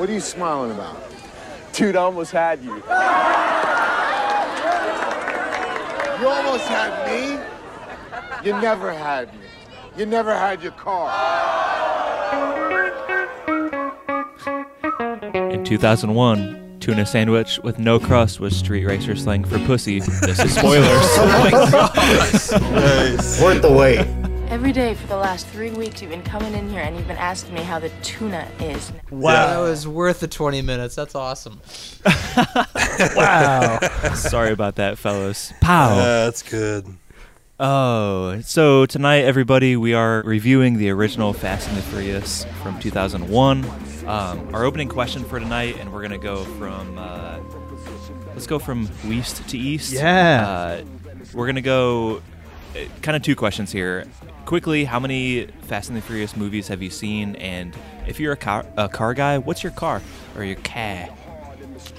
What are you smiling about? Dude, I almost had you. You almost had me. You never had me. You never had your car. In 2001, tuna sandwich with no crust was street racer slang for pussy. This is spoilers. Worth the wait. Every day for the last three weeks, you've been coming in here and you've been asking me how the tuna is. Wow. That was worth the 20 minutes. That's awesome. wow. Sorry about that, fellas. Pow. Yeah, that's good. Oh, so tonight, everybody, we are reviewing the original Fast and the Furious from 2001. Um, our opening question for tonight, and we're gonna go from uh, let's go from west to east. Yeah. Uh, we're gonna go uh, kind of two questions here. Quickly, how many Fast and the Furious movies have you seen? And if you're a car, a car guy, what's your car or your car?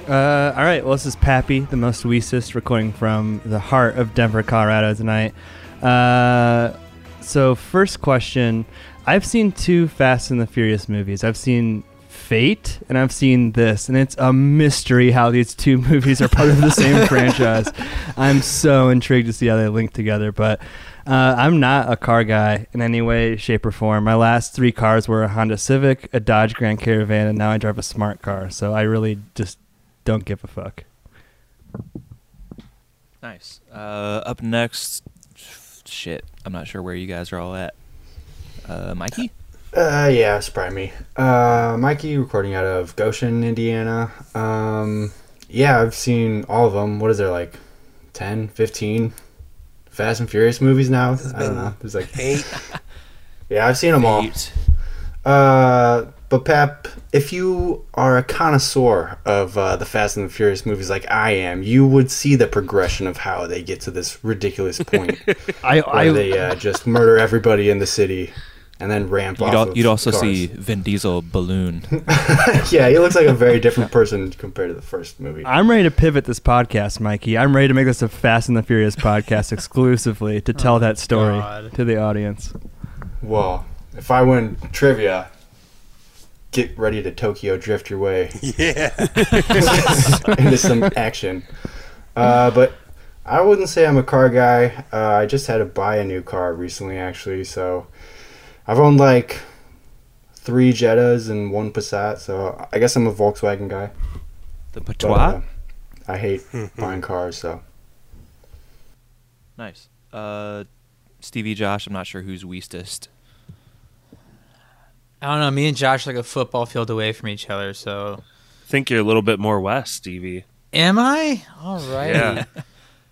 Uh, all right. Well, this is Pappy, the most weestest, recording from the heart of Denver, Colorado tonight. Uh, so first question: I've seen two Fast and the Furious movies. I've seen Fate and I've seen this, and it's a mystery how these two movies are part of the same franchise. I'm so intrigued to see how they link together, but. Uh, I'm not a car guy in any way, shape, or form. My last three cars were a Honda Civic, a Dodge Grand Caravan, and now I drive a smart car. So I really just don't give a fuck. Nice. Uh, up next, shit. I'm not sure where you guys are all at. Uh, Mikey. Uh, yeah, it's probably me. Uh, Mikey, recording out of Goshen, Indiana. Um, yeah, I've seen all of them. What is there, like 10, 15 Fast and Furious movies now? I don't know. There's like eight. yeah, I've seen them all. Eight. Uh, but Pep, if you are a connoisseur of uh, the Fast and the Furious movies like I am, you would see the progression of how they get to this ridiculous point I, where I they uh, just murder everybody in the city and then ramp You'd, off. al- of you'd also cars. see Vin Diesel balloon. yeah, he looks like a very different person compared to the first movie. I'm ready to pivot this podcast, Mikey. I'm ready to make this a Fast and the Furious podcast exclusively to tell that story God. to the audience. Well, if I win trivia, get ready to Tokyo drift your way Yeah. into some action. Uh, but I wouldn't say I'm a car guy. Uh, I just had to buy a new car recently, actually. So I've owned like three Jettas and one Passat. So I guess I'm a Volkswagen guy. The But, Patois. uh, I hate buying cars, so nice. Uh, Stevie Josh, I'm not sure who's weestest. I don't know. Me and Josh are like a football field away from each other, so. I think you're a little bit more west, Stevie. Am I? All right. Yeah.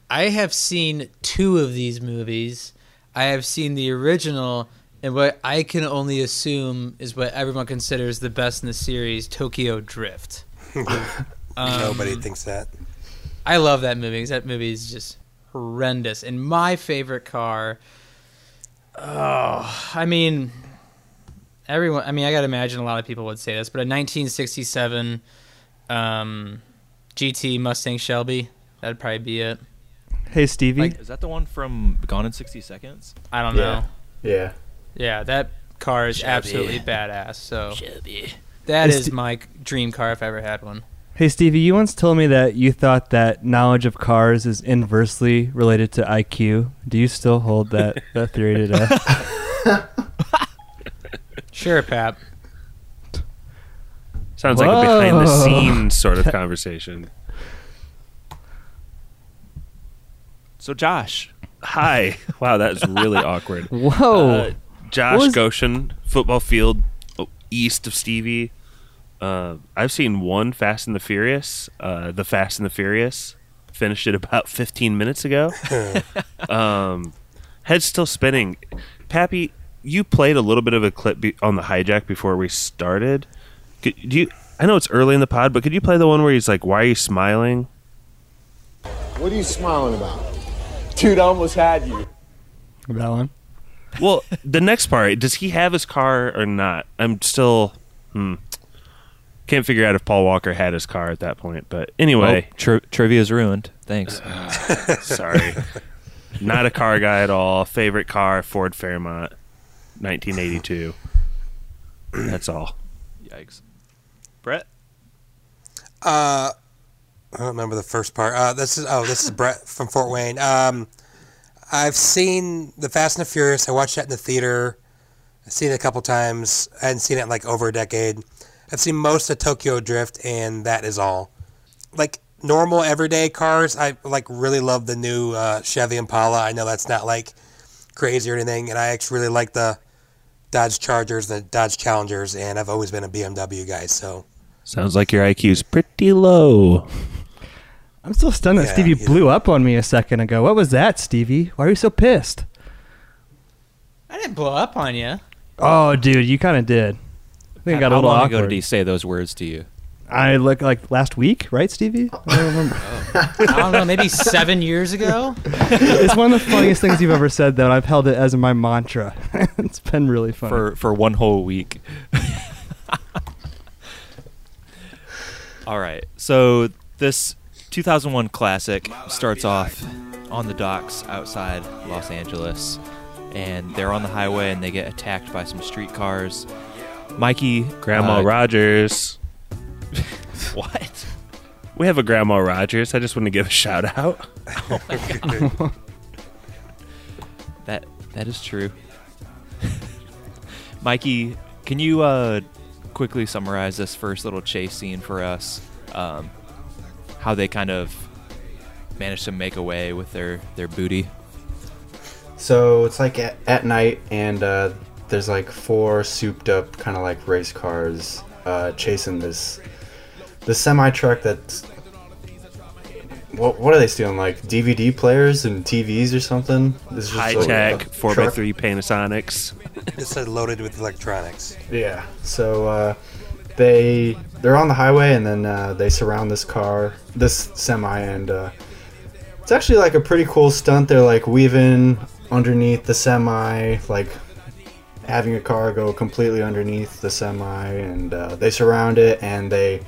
I have seen two of these movies. I have seen the original, and what I can only assume is what everyone considers the best in the series, Tokyo Drift. Um, Nobody thinks that. I love that movie. that movie is just horrendous. And my favorite car, oh, I mean, everyone. I mean, I gotta imagine a lot of people would say this, but a 1967 um, GT Mustang Shelby, that'd probably be it. Hey, Stevie. Is that the one from Gone in 60 Seconds? I don't Yeah. know. yeah. Yeah, that car is Shelby. absolutely badass. So Shelby. that Is is the- my dream car if I ever had one. Hey, Stevie, you once told me that you thought that knowledge of cars is inversely related to IQ. Do you still hold that, that theory today? Sure, Pap. Sounds like a behind the scenes sort of conversation. So, Josh. Hi. Wow, that was really awkward. Whoa. Uh, Josh was- Goshen, football field oh, east of Stevie. Uh, I've seen one Fast and the Furious, uh, the Fast and the Furious. Finished it about 15 minutes ago. um, head's still spinning. Pappy, you played a little bit of a clip be- on the hijack before we started. Could, do you? I know it's early in the pod, but could you play the one where he's like, "Why are you smiling?" What are you smiling about? Dude, I almost had you. that one? Well, the next part, does he have his car or not? I'm still hmm. Can't figure out if Paul Walker had his car at that point. But anyway, Well, tri- trivia's ruined. Thanks. sorry. Not a car guy at all. Favorite car, Ford Fairmont, 1982. That's all. Yikes. Brett? Uh, I don't remember the first part. Uh, this is oh, this is Brett from Fort Wayne. Um, I've seen the Fast and the Furious. I watched that in the theater. I've seen it a couple times. I hadn't seen it in like over a decade. I've seen most of Tokyo Drift, and that is all. Like normal everyday cars, I like really love the new uh, Chevy Impala. I know that's not like crazy or anything, and I actually really like the Dodge Chargers, the Dodge Challengers, and I've always been a BMW guy. So Sounds like your IQ is pretty low. I'm still stunned that Yeah, Stevie you- blew up on me a second ago. What was that, Stevie? Why are you so pissed? I didn't blow up on you. Oh, dude, you kind of did. I think I got a little awkward. How little long awkward. ago did he say those words to you? I look like last week, right, Stevie? I don't remember. I don't know, maybe seven years ago. it's one of the funniest things you've ever said, though. and I've held it as my mantra. it's been really funny. for for one whole week. All right. So this 2001 classic starts off on the docks outside Los Angeles, and they're on the highway and they get attacked by some streetcars. Mikey, Grandma uh, Rogers. What? We have a Grandma Rogers. I just want to give a shout out. Oh my god. That that is true. Mikey, can you uh, quickly summarize this first little chase scene for us? Um, how they kind of managed to make away with their their booty. So it's like at, at night, and uh, there's like four souped up kind of like race cars uh, chasing this this semi truck that's what what are they stealing? Like DVD players and TVs or something? This is High like tech, four by three Panasonics. This is loaded with electronics. Yeah. So uh, they they're on the highway and then uh, they surround this car, this semi, and uh, it's actually like a pretty cool stunt. They're like weaving underneath the semi, like having a car go completely underneath the semi, and uh, they surround it and they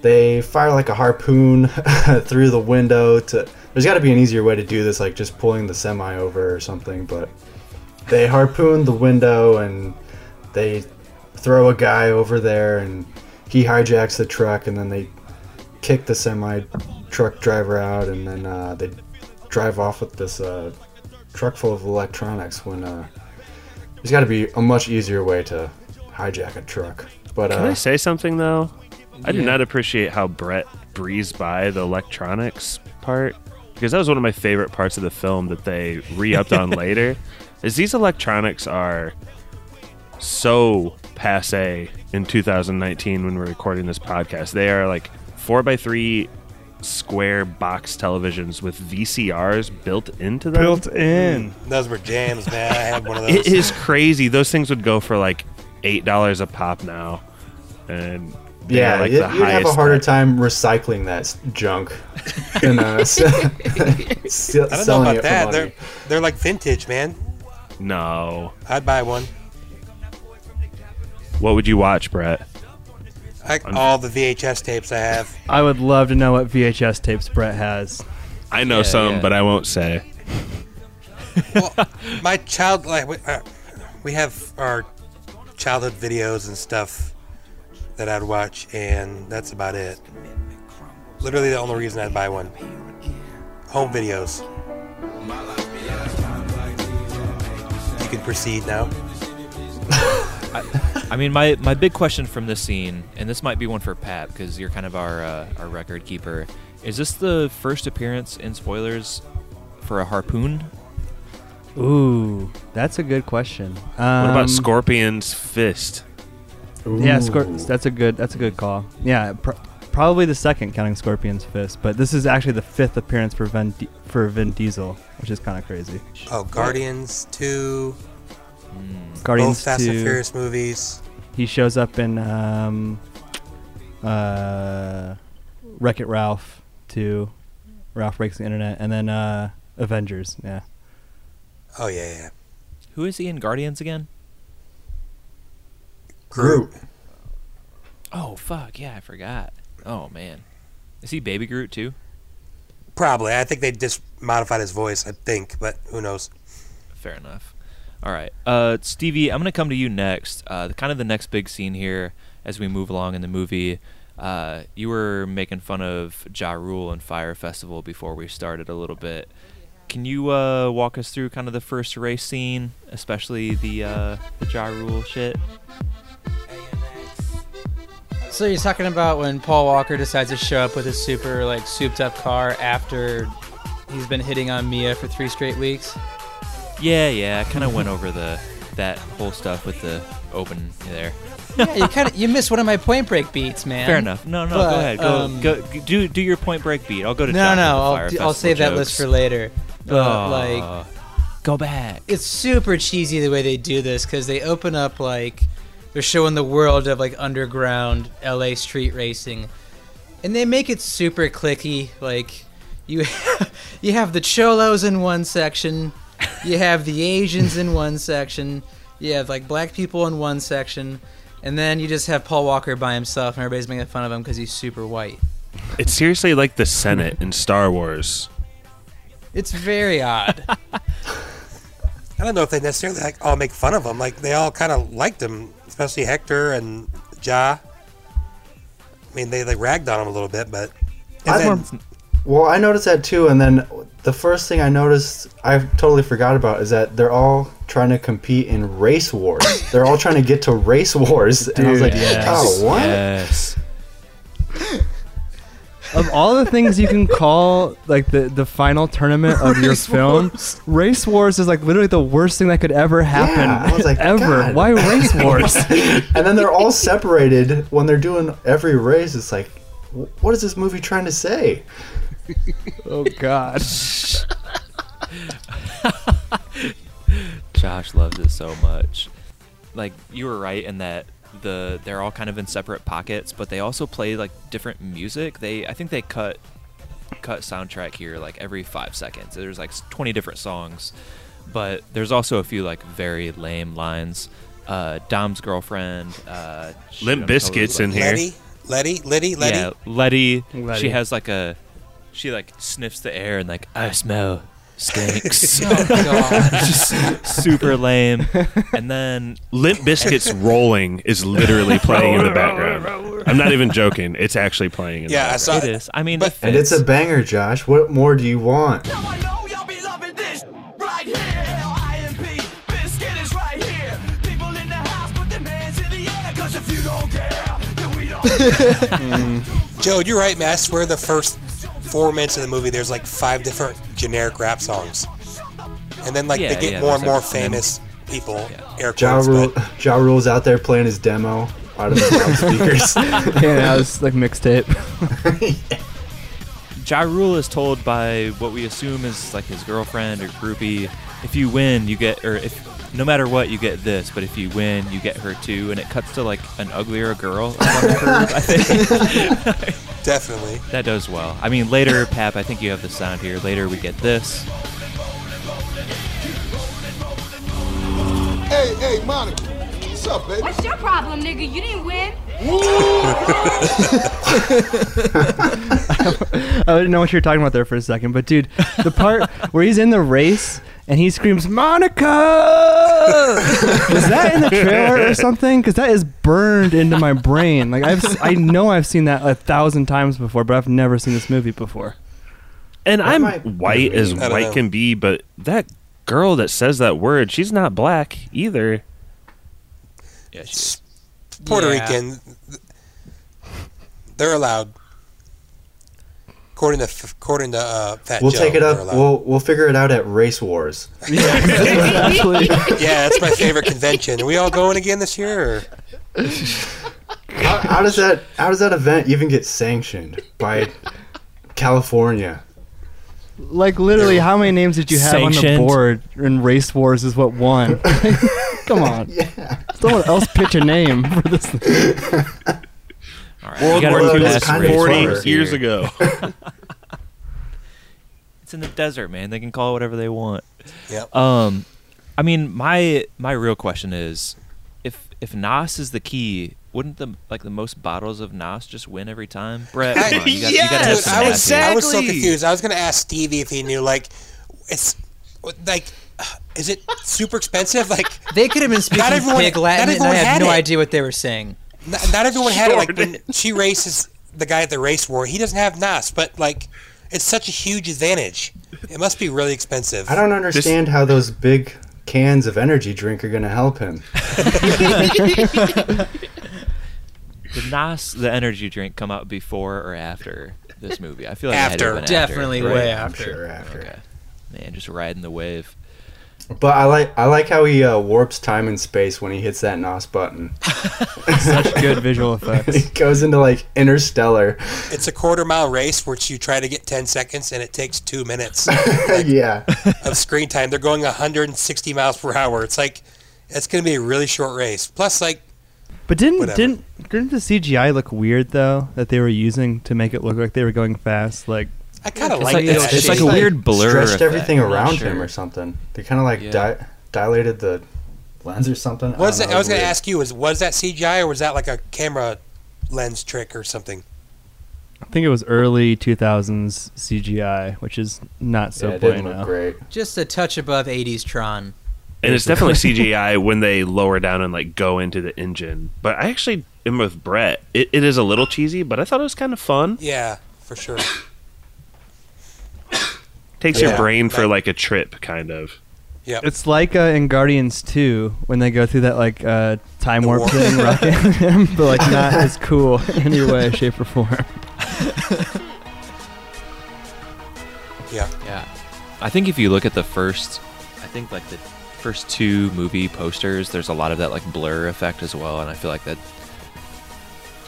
they fire like a harpoon through the window to. There's got to be an easier way to do this, like just pulling the semi over or something, but they harpoon the window and they throw a guy over there and he hijacks the truck and then they kick the semi truck driver out and then uh, they drive off with this uh, truck full of electronics when uh, there's got to be a much easier way to hijack a truck but Can I uh, say something though? I did not appreciate how Brett breezed by the electronics part because that was one of my favorite parts of the film that they re-upped on later. Is these electronics are so passe in 2019 when we're recording this podcast. They are like four by three square box televisions with VCRs built into them. Built in. Those were jams, man. I had one of those. It is crazy. Those things would go for like eight dollars a pop now, and yeah like you, you'd have a harder spec. time recycling that s- junk than uh, s- s- I don't know selling about it for that. money. They're they're like vintage, man. No, I'd buy one. What would you watch, Brett? I, all the VHS tapes I have. I would love to know what VHS tapes Brett has. I know Yeah, some, yeah. but I won't say. Well, my child, like we, uh, we have our childhood videos and stuff that I'd watch, and that's about it. Literally, the only reason I'd buy one. Home videos. You can proceed now. I mean, my, my big question from this scene, and this might be one for Pat because you're kind of our uh, our record keeper. Is this the first appearance in spoilers for a harpoon? Ooh, that's a good question. Um, What about Scorpion's fist? Yeah, Ooh. Scor- that's a good that's a good call. Yeah, pr- probably the second counting Scorpion's fist, but this is actually the fifth appearance for Vin Di- for Vin Diesel, which is kind of crazy. Oh, Guardians 2, Guardians both Fast and Furious movies. He shows up in um, uh, Wreck It Ralph 2, Ralph Breaks the Internet, and then uh, Avengers. Yeah. Oh, yeah, yeah. Who is he in Guardians again? Groot. Oh fuck, yeah, I forgot. Oh man, is he Baby Groot too? Probably. I think they just modified his voice, I think, but who knows? Fair enough. All right, uh, Stevie, I'm gonna come to you next. Uh, the, kind of the next big scene here as we move along in the movie. Uh, you were making fun of Ja Rule and Fyre Festival before we started a little bit. Can you uh, walk us through kind of the first race scene, especially the uh, the Ja Rule shit? So you're talking about when Paul Walker decides to show up with his super like souped up car after he's been hitting on Mia for three straight weeks. Yeah, yeah. I kind of went over the that whole stuff with the open there. yeah, you kind of you missed one of my Point Break beats, man. Fair enough. No, no, But, go ahead. Go, um, go, do do your Point Break beat. I'll go to No, no, the I'll, Festival I'll save that list for later. But Aw. like, go back. it's super cheesy the way they do this because they open up like they're showing the world of like underground LA street racing, and they make it super clicky. Like you, you have the cholos in one section, you have the Asians in one section, you have like black people in one section, and then you just have Paul Walker by himself, and everybody's making fun of him because he's super white. It's seriously like the Senate in Star Wars. It's very odd. I don't know if they necessarily like all make fun of him. Like they all kind of liked him, especially Hector and Ja. I mean, they like ragged on him a little bit, but and I then, don't- Well, I noticed that too, and then the first thing I noticed, I totally forgot about, is that they're all trying to compete in race wars. they're all trying to get to race wars, and I was like, yes. oh, what? Yes. of all the things you can call like the the final tournament of your film, Wars. race wars is like literally the worst thing that could ever happen. Yeah, I was like, ever. God. Why race wars? and then they're all separated when they're doing every race. It's like, wh- what is this movie trying to say? oh God. Josh loves it so much. Like you were right in that the they're all kind of in separate pockets, but they also play like different music. They I think they cut cut soundtrack here like every five seconds. There's like 20 different songs, but there's also a few like very lame lines. Uh, Dom's girlfriend, uh, Limp I'm totally Bizkit's in here. Letty, Letty, Letty, Letty. Yeah, Letty. Letty. She has like a, she like sniffs the air and like I smell stinks. oh god. Just super lame. And then Limp Bizkit's rolling is literally playing in the background. I'm not even joking. It's actually playing in the Yeah, I background. saw it is. I mean, But- it And it's a banger, Josh. What more do you want? I then Joe, you're right, man. I swear the first four minutes of the movie, there's like five different generic rap songs, and then like Yeah, they get yeah, more and more like- and then- famous people. Air Ja quotes, Rule, but ja Rule's out there playing his demo out of his loudspeakers. yeah, it was like mixtape. Ja Rule is told by what we assume is like his girlfriend or groupie, if you win, you get, or if no matter what, you get this, but if you win, you get her too. And it cuts to like an uglier girl. up on the curve, I think definitely. that does well. I mean, later, Pap, I think you have the sound here. Later, we get this. Hey, hey, Monica. What's up, baby? What's your problem, nigga? You didn't win. I didn't know what you were talking about there for a second, but dude, the part where he's in the race and he screams Monica, was that in the trailer or something? Because that is burned into my brain. Like I've, s- I know I've seen that a thousand times before, but I've never seen this movie before. And I'm white as white know. can be, but that girl that says that word, she's not black either. Yeah, she Puerto Yeah. Rican, they're allowed. According to according to uh, Fat We'll Joe, take it up. We'll we'll figure it out at Race Wars. Actually, yeah, that's my favorite convention. Are we all going again this year? Or? How, how does that how does that event even get sanctioned by California? like literally, how many names did you have on the board? And Race Wars is what won. Come on, Yeah. someone else pitch a name for this. Thing. All right, World War move II II is past kind of race clever. 40 years ago. It's in the desert, man. They can call it whatever they want. Yep. Um, I mean, my my real question is, if if NOS is the key, wouldn't the like the most bottles of NOS just win every time? Brett, I- on, you, got, you gotta have Dude, some I was here. I was so confused. I was gonna ask Stevie if he knew. Like, it's like, is it super expensive? Like, They could have been speaking everyone- pig not Latin, and I everyone had had no it. idea what they were saying. Not, not everyone had it. Like when she races the guy at the race war, he doesn't have NOS, but like it's such a huge advantage. It must be really expensive. I don't understand how those big cans of energy drink are going to help him. Did NOS the energy drink come out before or after this movie? I feel like it had to After. Definitely after, way after. I'm sure after. Okay. Man, just riding the wave. But I like I like how he uh, warps time and space when he hits that NOS button. Such good visual effects. it goes into like interstellar. It's a quarter mile race which you try to get 10 seconds and it takes two minutes yeah. of screen time. They're going 160 miles per hour. It's like it's going to be a really short race. Plus, like But didn't Whatever. didn't didn't the CGI look weird though that they were using to make it look like they were going fast? Like I kind of It's like, like- that. it's- It's like a weird blur. Stretched effect. everything I'm around sure. him or something. They kind of like Yeah. di- dilated the lens or something. was don't that, know, I was going to ask you was was that CGI or was that like a camera lens trick or something? I think it was early 2000s CGI, which is not so yeah, it didn't look great. Just a touch above 80s Tron. And it's definitely CGI when they lower down and like go into the engine. But I actually am with Brett. It, it is a little cheesy, but I thought it was kind of fun. Yeah, for sure. Takes your brain for like a trip, kind of. Yeah. It's like uh, in Guardians 2 when they go through that like uh, time warp warp. thing, rocket, but like not as cool in any way, shape, or form. Yeah. Yeah. I think if you look at the first, I think like the first two movie posters, there's a lot of that like blur effect as well, and I feel like that.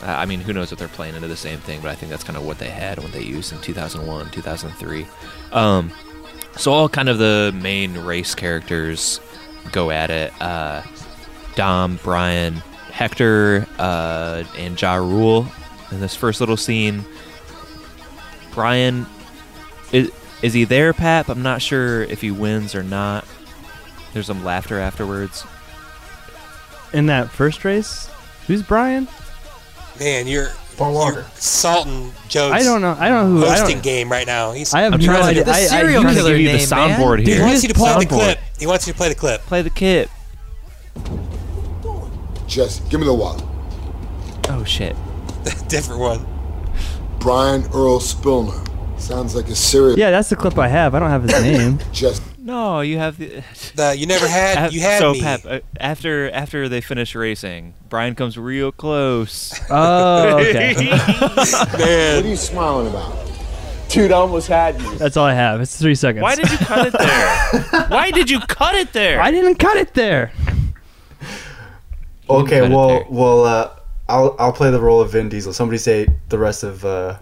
I mean, who knows if they're playing into the same thing, but I think that's kind of what they had when they used in 2001, 2003. Um, so all kind of the main race characters go at it. Uh, Dom, Brian, Hector, uh, and Ja Rule in this first little scene. Brian is is he there, Pap? I'm not sure if he wins or not. There's some laughter afterwards. In that first race, who's Brian? Man, you're Paul Walker. you're salting Joe's I don't know. I don't know who. I hosting don't. game right now. He's I have I'm no trying to idea. get the I, serial I, trying to killer give you the name, man. soundboard Dude, he here. wants you to play the Soundboard. clip. He wants you to play the clip. Play the kid. Jesse, give me the wallet. Oh shit. Different one. Brian Earl Spilner. Sounds like a serial. yeah, that's the clip I have. I don't have his name. Jesse. No, you have the. The you never had Af- you had so me. Pep, uh, after after they finish racing, Brian comes real close. Oh, okay. What are you smiling about? Dude, I almost had you. That's all I have. It's three seconds. Why did you cut it there? Why did you cut it there? I didn't cut it there. Okay, well, there. well, uh, I'll I'll play the role of Vin Diesel. Somebody say the rest of uh,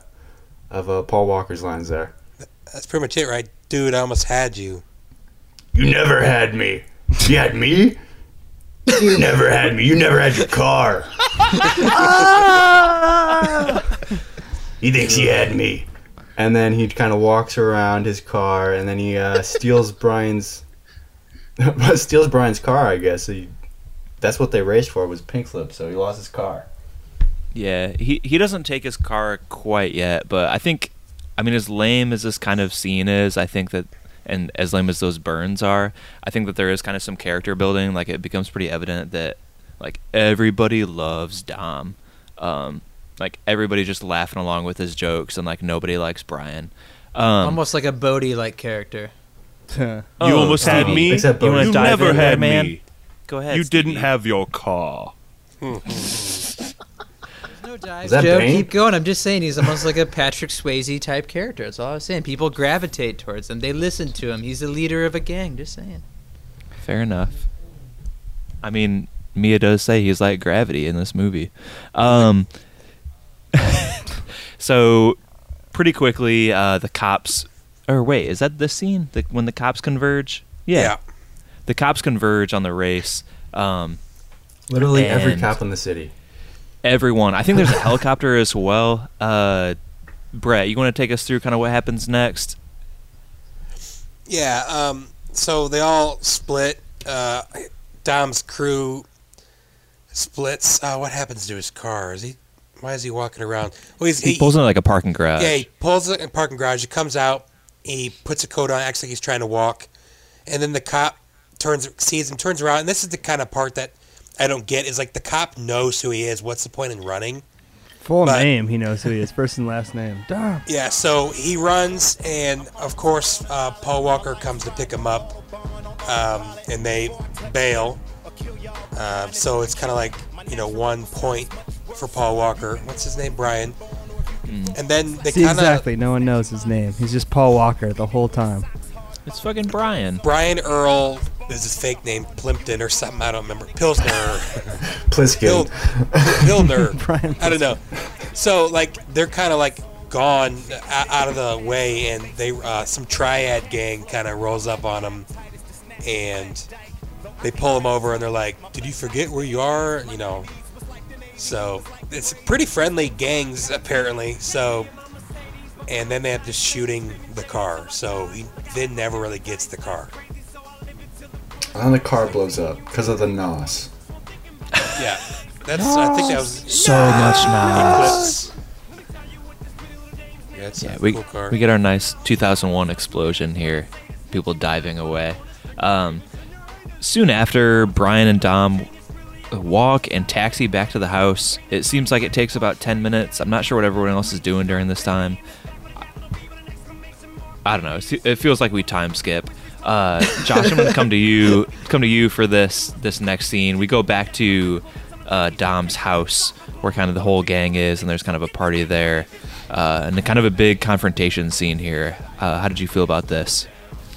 of uh, Paul Walker's lines there. That's pretty much it, right? Dude, I almost had you. You never had me. You had me. You never had me. You never had your car. he thinks he had me. And then he kind of walks around his car, and then he uh, steals Brian's steals Brian's car. I guess he. That's what they raced for was pink slip. So he lost his car. Yeah, he he doesn't take his car quite yet, but I think, I mean, as lame as this kind of scene is, I think that, and as lame as those burns are, I think that there is kind of some character building. Like it becomes pretty evident that, like everybody loves Dom, um, like everybody just laughing along with his jokes, and like nobody likes Brian. Um, Almost like a Bodie like character. You Oh, almost had me. You you never in there, had man? me. Go ahead. You didn't have your car. No dive, Is that Joe. Bane? Keep going. I'm just saying he's almost like a Patrick Swayze type character. That's all I was saying. People gravitate towards him. They listen to him. He's the leader of a gang. Just saying. Fair enough. I mean, Mia does say he's like gravity in this movie. Um, so, pretty quickly, uh, the cops. Or wait, is that the scene the, when the cops converge? Yeah. the cops converge on the race. Um, Literally every cop in the city. Everyone. I think there's a helicopter as well. Uh, Brett, you want to take us through kind of what happens next? Yeah, um, so they all split. Uh, Dom's crew splits. Uh, what happens to his car? Is he? Why is he walking around? Well, he's, He pulls into like a parking garage. Yeah, he pulls it in a parking garage. He comes out. He puts a coat on, acts like he's trying to walk, and then the cop turns, sees him, turns around, and this is the kind of part that I don't get is like the cop knows who he is. What's the point in running? Full But- name, he knows who he is. First and last name. Dom. Yeah, so he runs, and of course, uh, Paul Walker comes to pick him up, um, and they bail. Um, so it's kind of like, you know, one point for Paul Walker. What's his name? Brian. And then they kind of. exactly. No one knows his name. He's just Paul Walker the whole time. It's fucking Brian. Brian Earl is his fake name, Plimpton or something. I don't remember. Pilsner. Pliskin. Pil- Pilner. I don't know. So like they're kind of like gone out of the way, and they uh, some triad gang kind of rolls up on them, and they pull him over, and they're like, "Did you forget where you are?" You know. So it's pretty friendly gangs apparently. So. And then they have to shooting the car, so he then never really gets the car. And then the car blows up because of the NOS. Yeah, that's. I think that was So much Eclipse. Yeah, it's Yeah, a we cool car. we get our nice 2001 explosion here. People diving away. Um, soon after, Brian and Dom walk and taxi back to the house. It seems like it takes about 10 minutes. I'm not sure what everyone else is doing during this time. I don't know. It It feels like we time skip. Uh, Josh, I'm gonna come to you. Come to you for this this next scene. We go back to uh, Dom's house, where kind of the whole gang is, and there's kind of a party there, uh, and kind of a big confrontation scene here. Uh, how did you feel about this?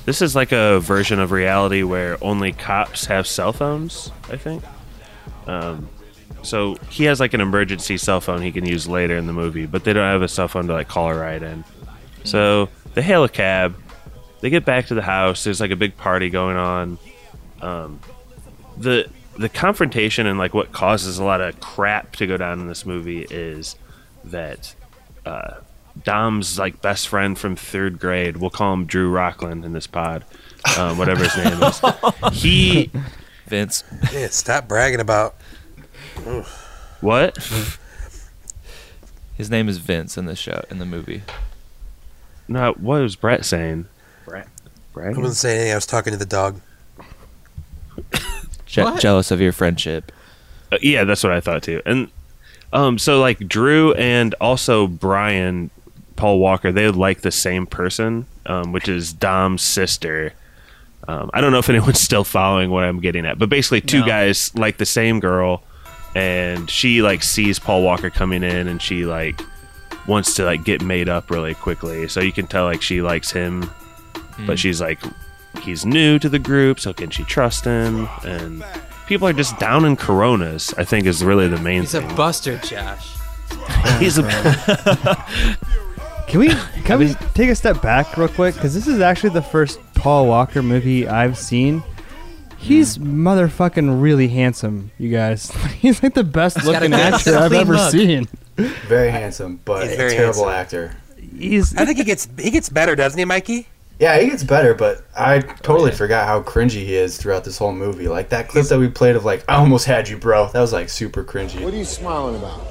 This is like a version of reality where only cops have cell phones, I think. Um, so he has like an emergency cell phone he can use later in the movie, but they don't have a cell phone to like call a ride in. So they hail a cab. They get back to the house. There's like a big party going on. Um, the the confrontation and like what causes a lot of crap to go down in this movie is that uh, Dom's like best friend from third grade. We'll call him Drew Rockland in this pod, um, whatever his name is. He Vince. Yeah, stop bragging about. what? His name is Vince in the show in the movie. No, what was Brett saying? Brett. I wasn't saying anything. I was talking to the dog. Je- What? jealous of your friendship. Uh, yeah, that's what I thought too. And um, so like Drew and also Brian, Paul Walker, they like the same person, um, which is Dom's sister. Um, I don't know if anyone's still following what I'm getting at, but basically, two No. guys like the same girl, and she like sees Paul Walker coming in, and she like wants to like get made up really quickly. So you can tell like she likes him, but hmm. she's like he's new to the group, so can she trust him? And people are just down in Coronas. I think is really the main thing. He's a buster, Josh. he's a Can we can we take a step back real quick? Because this is actually the first Paul Walker movie I've seen. He's hmm. motherfucking really handsome, you guys. He's like the best got looking actor I've ever look. seen. Very handsome, but He's a very terrible handsome. actor. He's I think he gets he gets better, doesn't he, Mikey? Yeah, he gets better, but I totally forgot how cringy he is throughout this whole movie. Like that clip that we played of like, I almost had you, bro. That was like super cringy. What are you smiling about?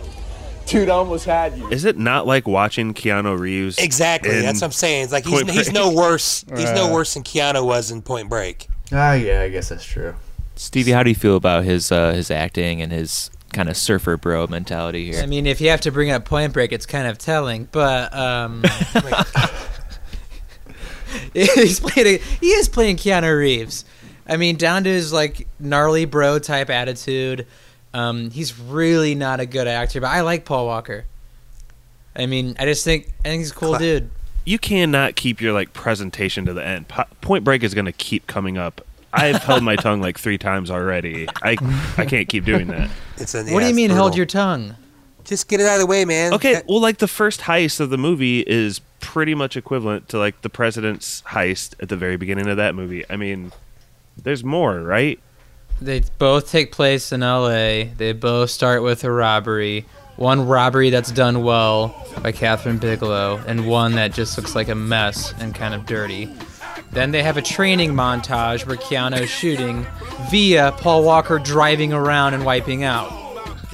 Dude, I almost had you. Is it not like watching Keanu Reeves? Exactly. That's what I'm saying. It's like he's, he's no worse. He's no Uh. worse than Keanu was in Point Break. Ah, yeah, I guess that's true. Stevie, how do you feel about his uh, his acting and his kind of surfer bro mentality here? I mean, if you have to bring up Point Break, it's kind of telling. But um, he's playing. He is playing Keanu Reeves. I mean, down to his like gnarly bro type attitude. Um, he's really not a good actor, but I like Paul Walker. I mean, I just think I think he's a cool Cla- dude. You cannot keep your like presentation to the end. Po- Point Break is going to keep coming up. I've held my tongue like three times already. I I can't keep doing that. It's an, what do you mean, brutal. hold your tongue? Just get it out of the way, man. Okay, That- well, like the first heist of the movie is pretty much equivalent to like the president's heist at the very beginning of that movie. I mean, there's more, right? They both take place in L.A. They both start with a robbery. One robbery that's done well by Kathryn Bigelow, and one that just looks like a mess and kind of dirty. Then they have a training montage where Keanu is shooting via Paul Walker driving around and wiping out.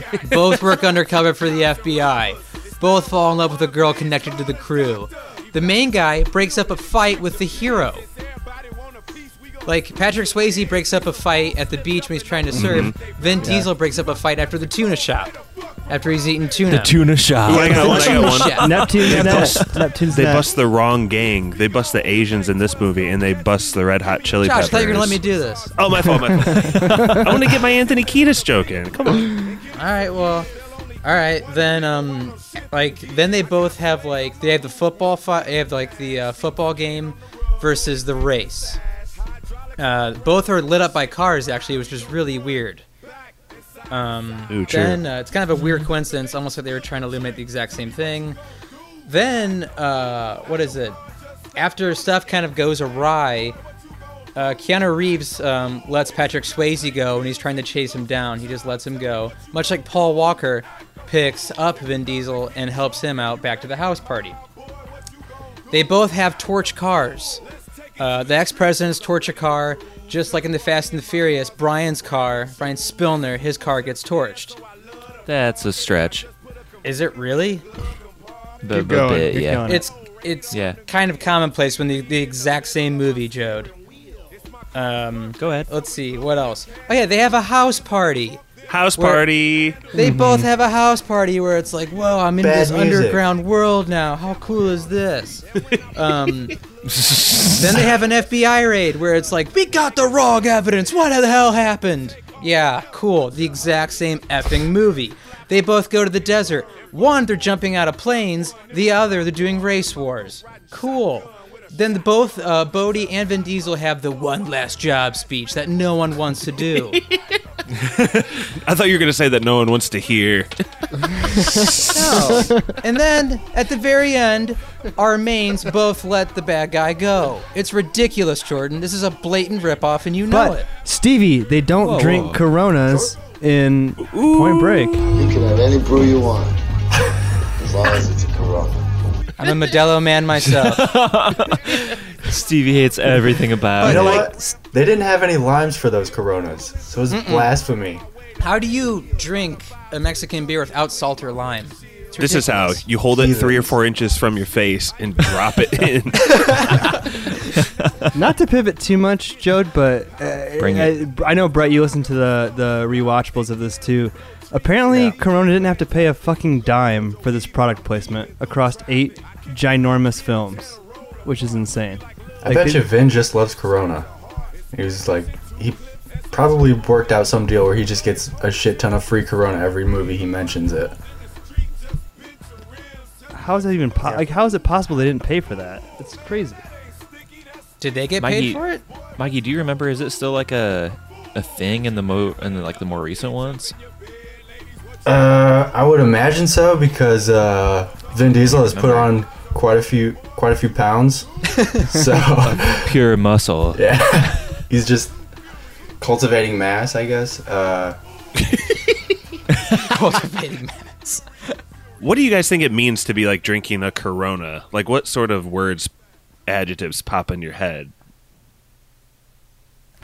Both work undercover for the FBI. Both fall in love with a girl connected to the crew. The main guy breaks up a fight with the hero. like Patrick Swayze breaks up a fight at the beach when he's trying to surf. Mm-hmm. Vin Diesel breaks up a fight after the tuna shop, after he's eating tuna. The tuna shop. I got one. I got one. Chef. Neptune's They bust, Neptune's they net. bust the wrong gang. They bust the Asians in this movie, and they bust the Red Hot Chili Josh, I Peppers. thought you were gonna let me do this. Oh, my fault. My fault. I want to get my Anthony Kiedis joke in. Come on. All right, well, all right then. Um, like then they both have like they have the football fight. They have like the uh, football game versus the race. Uh, both are lit up by cars actually, which is really weird. Um, Ooh, then uh, it's kind of a weird coincidence, almost like they were trying to illuminate the exact same thing. Then uh, what is it? After stuff kind of goes awry, uh, Keanu Reeves um, lets Patrick Swayze go when he's trying to chase him down. He just lets him go. Much like Paul Walker picks up Vin Diesel and helps him out back to the house party. They both have torch cars. Uh, the ex president's torch a car, just like in the Fast and the Furious. Brian's car, Brian Spilner, his car gets torched. That's a stretch. Is it really? But, Keep going, bit, keep yeah. going. It's it's Yeah. kind of commonplace when the, the exact same movie, Jode. Um, Go ahead. let's see what else. Oh yeah, they have a house party. House Where- party. They both have a house party where it's like, whoa, I'm in Bad this music. underground world now. How cool is this? um, then they have an FBI raid where it's like, we got the wrong evidence. What the hell happened? Yeah, cool. The exact same effing movie. They both go to the desert. One, they're jumping out of planes. The other, they're doing race wars. Cool. Then both uh, Bodie and Vin Diesel have the one last job speech that no one wants to do. I thought you were going to say that no one wants to hear. No. and then at the very end, our mains both let the bad guy go. It's ridiculous, Jordan. This is a blatant ripoff, and you know But it. Stevie, they don't Whoa, drink whoa. Coronas in Point Break. You can have any brew you want, as long as it's a Corona. I'm a Modelo man myself. Stevie hates everything about You know it. what? They didn't have any limes for those Coronas, so it's blasphemy. How do you drink a Mexican beer without salt or lime? It's This is how ridiculous. you hold it three or four inches from your face and drop it in. Not to pivot too much, Jode, but uh, Bring I, I know Brett, you listened to the the rewatchables of this too. Apparently, Yeah. Corona didn't have to pay a fucking dime for this product placement across eight ginormous films, which is insane. I Like, bet they- you Vin just loves Corona. He was like, he probably worked out some deal where he just gets a shit ton of free Corona every movie he mentions it. How is that even po- like? How is it possible they didn't pay for that? It's crazy. Did they get Mikey- paid for it? Mikey, do you remember? Is it still like a a thing in the mo in the, like the more recent ones? Uh, I would imagine so because uh, Vin Diesel has put on quite a few quite a few pounds. so Pure muscle. yeah, he's just cultivating mass, I guess. Uh, Cultivating mats. what do you guys think it means to be like drinking a Corona? Like, what sort of words, adjectives pop in your head?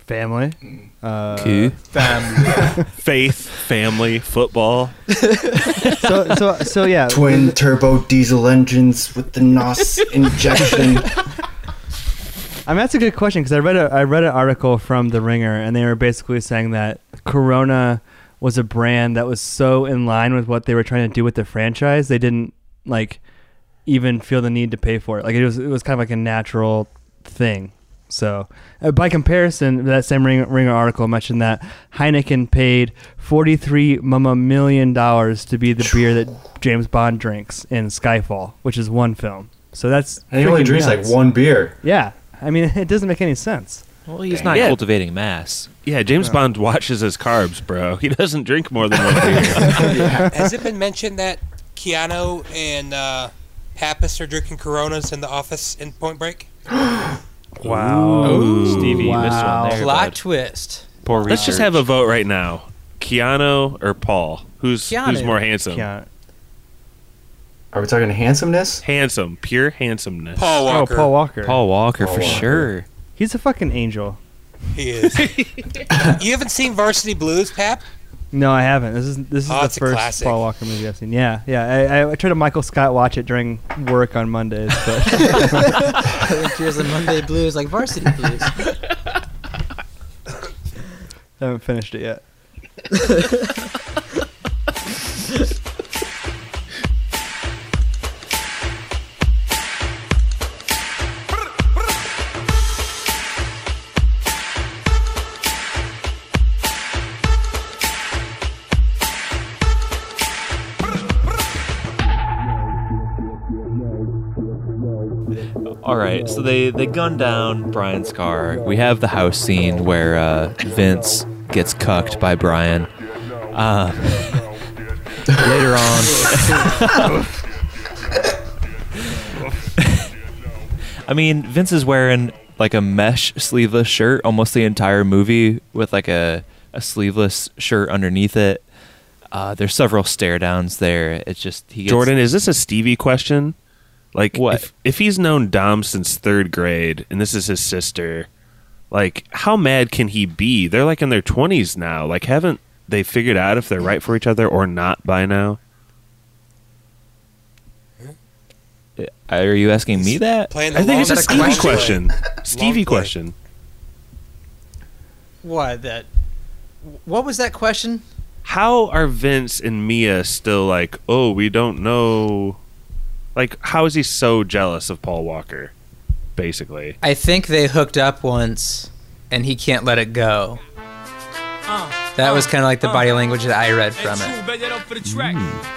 Family. Uh, Cool. Faith, family, football. so so so yeah. twin turbo diesel engines with the NOS injection. I mean, that's a good question because I read a I read an article from The Ringer, and they were basically saying that Corona was a brand that was so in line with what they were trying to do with the franchise, they didn't like even feel the need to pay for it. Like it was it was kind of like a natural thing. So, uh, by comparison, that same Ringer, Ringer article mentioned that Heineken paid forty three mama million dollars to be the beer that James Bond drinks in Skyfall, which is one film. So that's And he only drinks nuts. like one beer. Yeah, I mean, it doesn't make any sense. Well, he's not Yeah. cultivating mass. Yeah, James Bond watches his carbs, bro. He doesn't drink more than one beer. Has it been mentioned that Keanu and uh, Pappas are drinking Coronas in the office in Point Break? Wow. Ooh, Stevie, you missed one there. Plot bud. twist. Poor research. Let's just have a vote right now. Keanu or Paul? Who's who's more handsome? Yeah. Are we talking handsomeness? Handsome, pure handsomeness. Paul Walker. Oh, Walker. Paul Walker. Paul Walker Paul for Walker. sure. He's a fucking angel. He is. you haven't seen Varsity Blues, Pap? No, I haven't. This is this is oh, the first Paul Walker movie I've seen. Yeah, yeah. I, I tried to Michael Scott watch it during work on Mondays, but tears and Monday blues like Varsity Blues. I haven't finished it yet. All right, so they they gun down Brian's car. We have the house scene where uh, Vince gets cucked by Brian. Uh, later on, I mean, Vince is wearing like a mesh sleeveless shirt almost the entire movie with like a, a sleeveless shirt underneath it. Uh, there's several stare downs there. It's just he gets, Jordan, is this a Stevie question? Like, What? If, if he's known Dom since third grade and this is his sister, like, how mad can he be? They're like in their 20s now. Like, haven't they figured out if they're right for each other or not by now? Uh, are you asking me that? I think it's a a Stevie question? question. Stevie play. question. What that? What was that question? How are Vince and Mia still like, oh, we don't know? Like, how is he so jealous of Paul Walker? Basically. I think they hooked up once, and he can't let it go. That was kind of like the body language that I read from it. Hmm.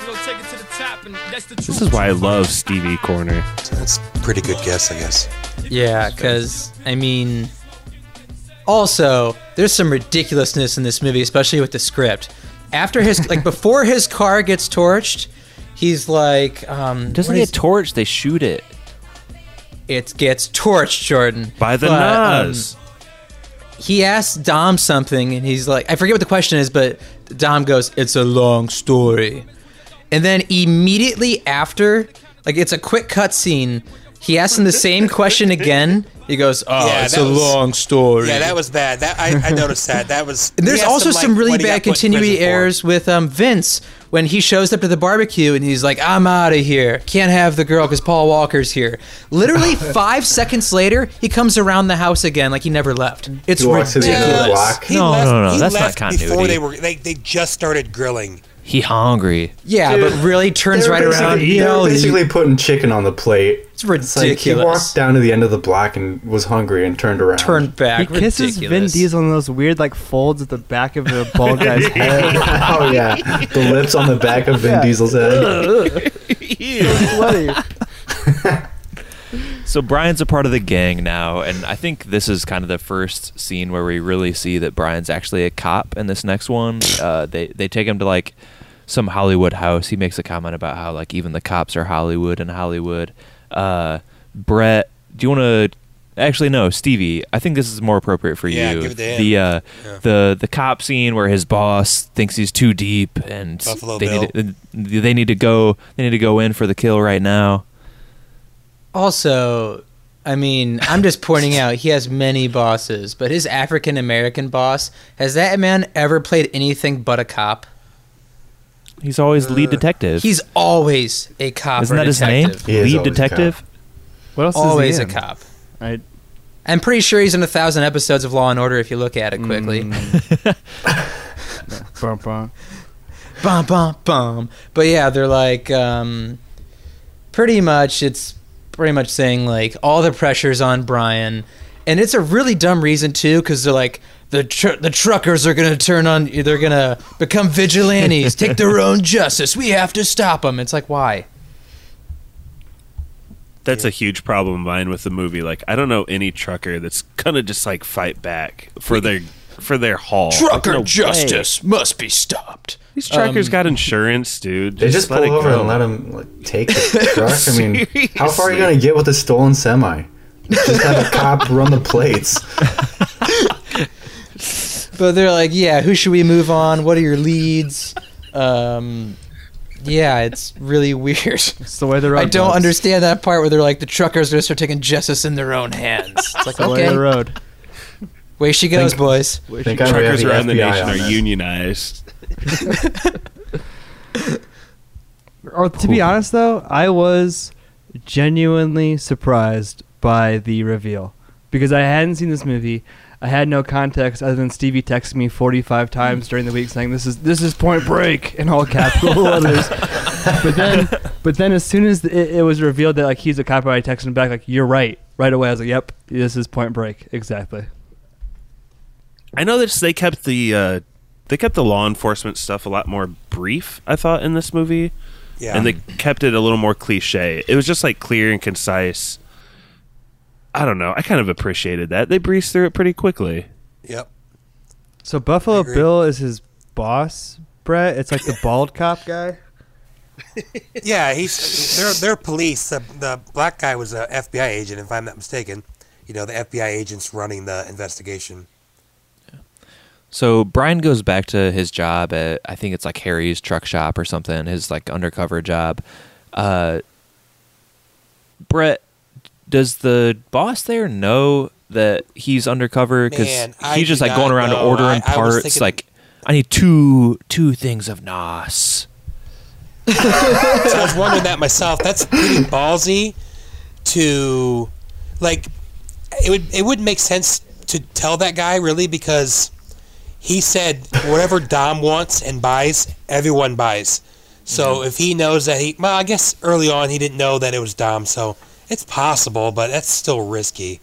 This is why I love Stevie Corner. That's a pretty good guess, I guess. Yeah, because I mean, also there's some ridiculousness in this movie, especially with the script. After his like before his car gets torched, he's like, um, Doesn't get is- torched? They shoot it. it gets torched, Jordan. By the But, um, NOS. he asks Dom something, and he's like, I forget what the question is, but Dom goes, "It's a long story," and then immediately after, like it's a quick cut scene. He asks him the same question again. He goes, "Oh, Yeah, it's a was- long story." Yeah, that was bad. That I, I noticed that. That was. And there's also him, like, some really bad got put in continuity prison for. errors with um, Vince when he shows up to the barbecue and he's like, "I'm out of here. Can't have the girl because Paul Walker's here." Literally five seconds later, he comes around the house again like he never left. It's He walks to the the ridiculous. block. He No, left, no, no, he that's not left Before they were, they, they just started grilling. He hungry. Yeah, Dude, but really turns right around. basically- You know, basically putting chicken on the plate. It's It's like he ridiculous. walked down to the end of the block and was hungry and turned around. Turned back. He back. kisses Vin ridiculous. Diesel in those weird like folds at the back of the bald guy's head. oh yeah, the lips on the back of Vin Yeah. Diesel's head. Sweaty. So Brian's a part of the gang now, and I think this is kind of the first scene where we really see that Brian's actually a cop. In this next one, uh, they they take him to like some Hollywood house. He makes a comment about how like even the cops are Hollywood and Hollywood. Uh, Brett, do you want to? Actually, no, Stevie. I think this is more appropriate for Yeah, you. give it to him. The uh, Yeah. the the cop scene where his boss thinks he's too deep, and Buffalo they Bill. need to, they need to go they need to go in for the kill right now. Also, I mean, I'm just pointing out he has many bosses, but his African American boss has that man ever played anything but a cop? He's always lead detective. He's always a cop. Isn't or that his name? He Lead detective. What else Always is he a cop. I, I'm pretty sure he's in a thousand episodes of Law and Order if you look at it quickly. Mm. bum, bum. bum bum bum. But yeah, they're like um, pretty much it's pretty much saying like all the pressure's on Brian, and it's a really dumb reason too because they're like the tr- the truckers are gonna turn on they're gonna become vigilantes, take their own justice. We have to stop them. It's like why? That's a huge problem of mine with the movie. Like, I don't know any trucker that's gonna just like fight back for their for their haul. Like, Trucker no way. justice must be stopped. These truckers Um, got insurance, dude. They just let pull over go. and let them like, take the truck. I mean, how far are you gonna get with a stolen semi? Just have a cop run the plates. But they're like, yeah, who should we move on? What are your leads? Um, yeah, it's really weird. It's the way the road. I don't goes. understand that part where they're like, the truckers are gonna start taking justice in their own hands. It's like, It's the way of the road. way she goes, Think- boys. Think I have Truckers the around the nation are this. unionized. Or to be honest, though, I was genuinely surprised by the reveal because I hadn't seen this movie. I had no context other than Stevie texted me 45 times during the week saying this is this is Point Break in all capital letters. but then, but then as soon as it, it was revealed that like he's a cop, I texted him back like, "You're right." Right away, I was like, "Yep, this is Point Break, exactly." I know that they kept the uh, they kept the law enforcement stuff a lot more brief. I thought in this movie, Yeah. and they kept it a little more cliche. It was just like clear and concise. I don't know. I kind of appreciated that. They breezed through it pretty quickly. Yep. So Buffalo. Bill is his boss, Brett. It's like the bald cop guy. Yeah, he's they're they're police. The, the black guy was a FBI agent, if I'm not mistaken. You know, the FBI agent's running the investigation. So Brian goes back to his job at I think it's like Harry's truck shop or something, his like undercover job. Uh, Brett, does the boss there know that he's undercover? Because Man, I he's just do like going not around know. ordering I- I was parts. thinking- like, I need two two things of Nos. so I was wondering that myself. That's pretty ballsy to like it would it would make sense to tell that guy really because he said whatever Dom wants and buys, everyone buys. So mm-hmm. if he knows that he well, I guess early on he didn't know that it was Dom, so it's possible, but that's still risky.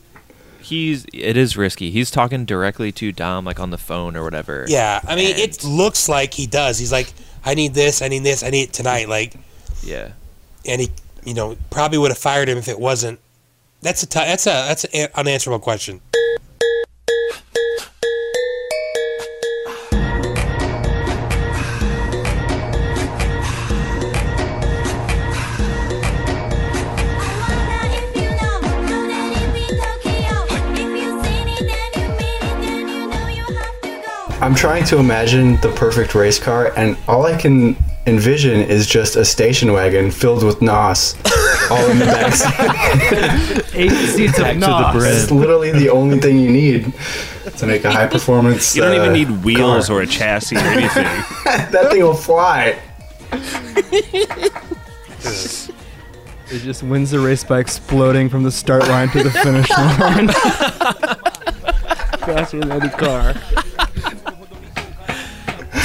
He's it is risky. He's talking directly to Dom like on the phone or whatever. Yeah, I mean And- it looks like he does. He's like, I need this, I need this, I need it tonight, like yeah. and he, you know, probably would have fired him if it wasn't. That's a t- that's a that's an unanswerable question. I'm trying to imagine the perfect race car, and all I can envision is just a station wagon filled with nos, all in the back. Eight seats Back of Nos. It's literally the only thing you need to make a high performance. You don't even uh, need wheels car. or a chassis or anything. that thing will fly. It just wins the race by exploding from the start line to the finish line. Faster than any car.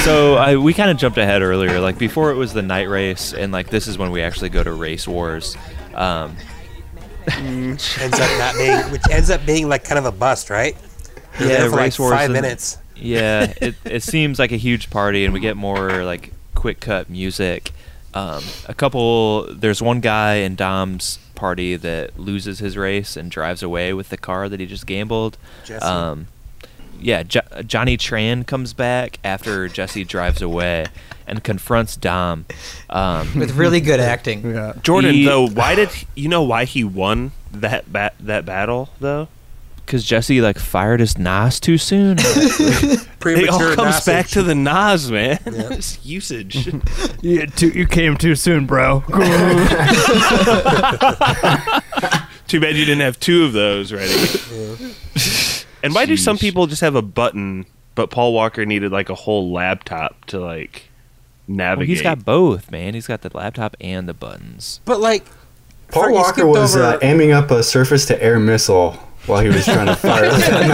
So I, we kind of jumped ahead earlier. Like before, it was the night race, and like this is when we actually go to race wars. Um, ends up not being, which ends up being like kind of a bust, right? You're yeah, for race like wars. five and- minutes. Yeah, it it seems like a huge party, and we get more like quick cut music. Um, a couple. There's one guy in Dom's party that loses his race and drives away with the car that he just gambled. Jesse. Um, yeah, jo- Johnny Tran comes back after Jesse drives away and confronts Dom. Um, with really good acting. Yeah. Jordan, He- though, why did you know why he won that bat that battle though? Because Jesse like fired his NOS too soon. It all comes NOS back to the NOS, man. It's usage. You, too, you came too soon, bro. Too bad you didn't have two of those ready. And why do some people just have a button, but Paul Walker needed like a whole laptop to like well, navigate? he's got both, man. He's got the laptop and the buttons. But like, Paul Fr- Walker was over- uh, aiming up a surface-to-air missile while he was trying to fire that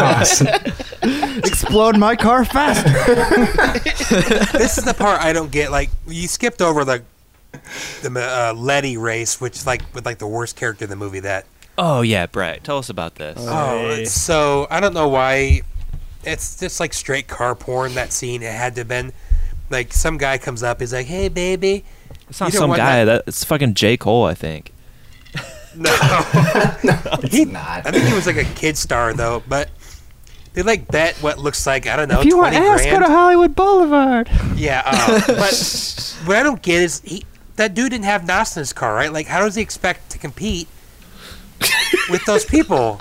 nos. Explode my car faster. this is the part I don't get. Like, you skipped over the the uh, Letty race, which like with like the worst character in the movie. That Oh yeah, Brett, tell us about this. oh, it's so I don't know why. It's just like straight car porn. That scene. It had to have been like some guy comes up. He's like, "Hey, baby." It's not some guy. That it's fucking J Cole, I think. No, no, It's not. I think he was like a kid star though, but. They like bet what looks like I don't know if you want twenty ass, grand. go to Hollywood Boulevard. Yeah, uh, but what I don't get is he that dude didn't have NOS in his car, right? Like, how does he expect to compete with those people?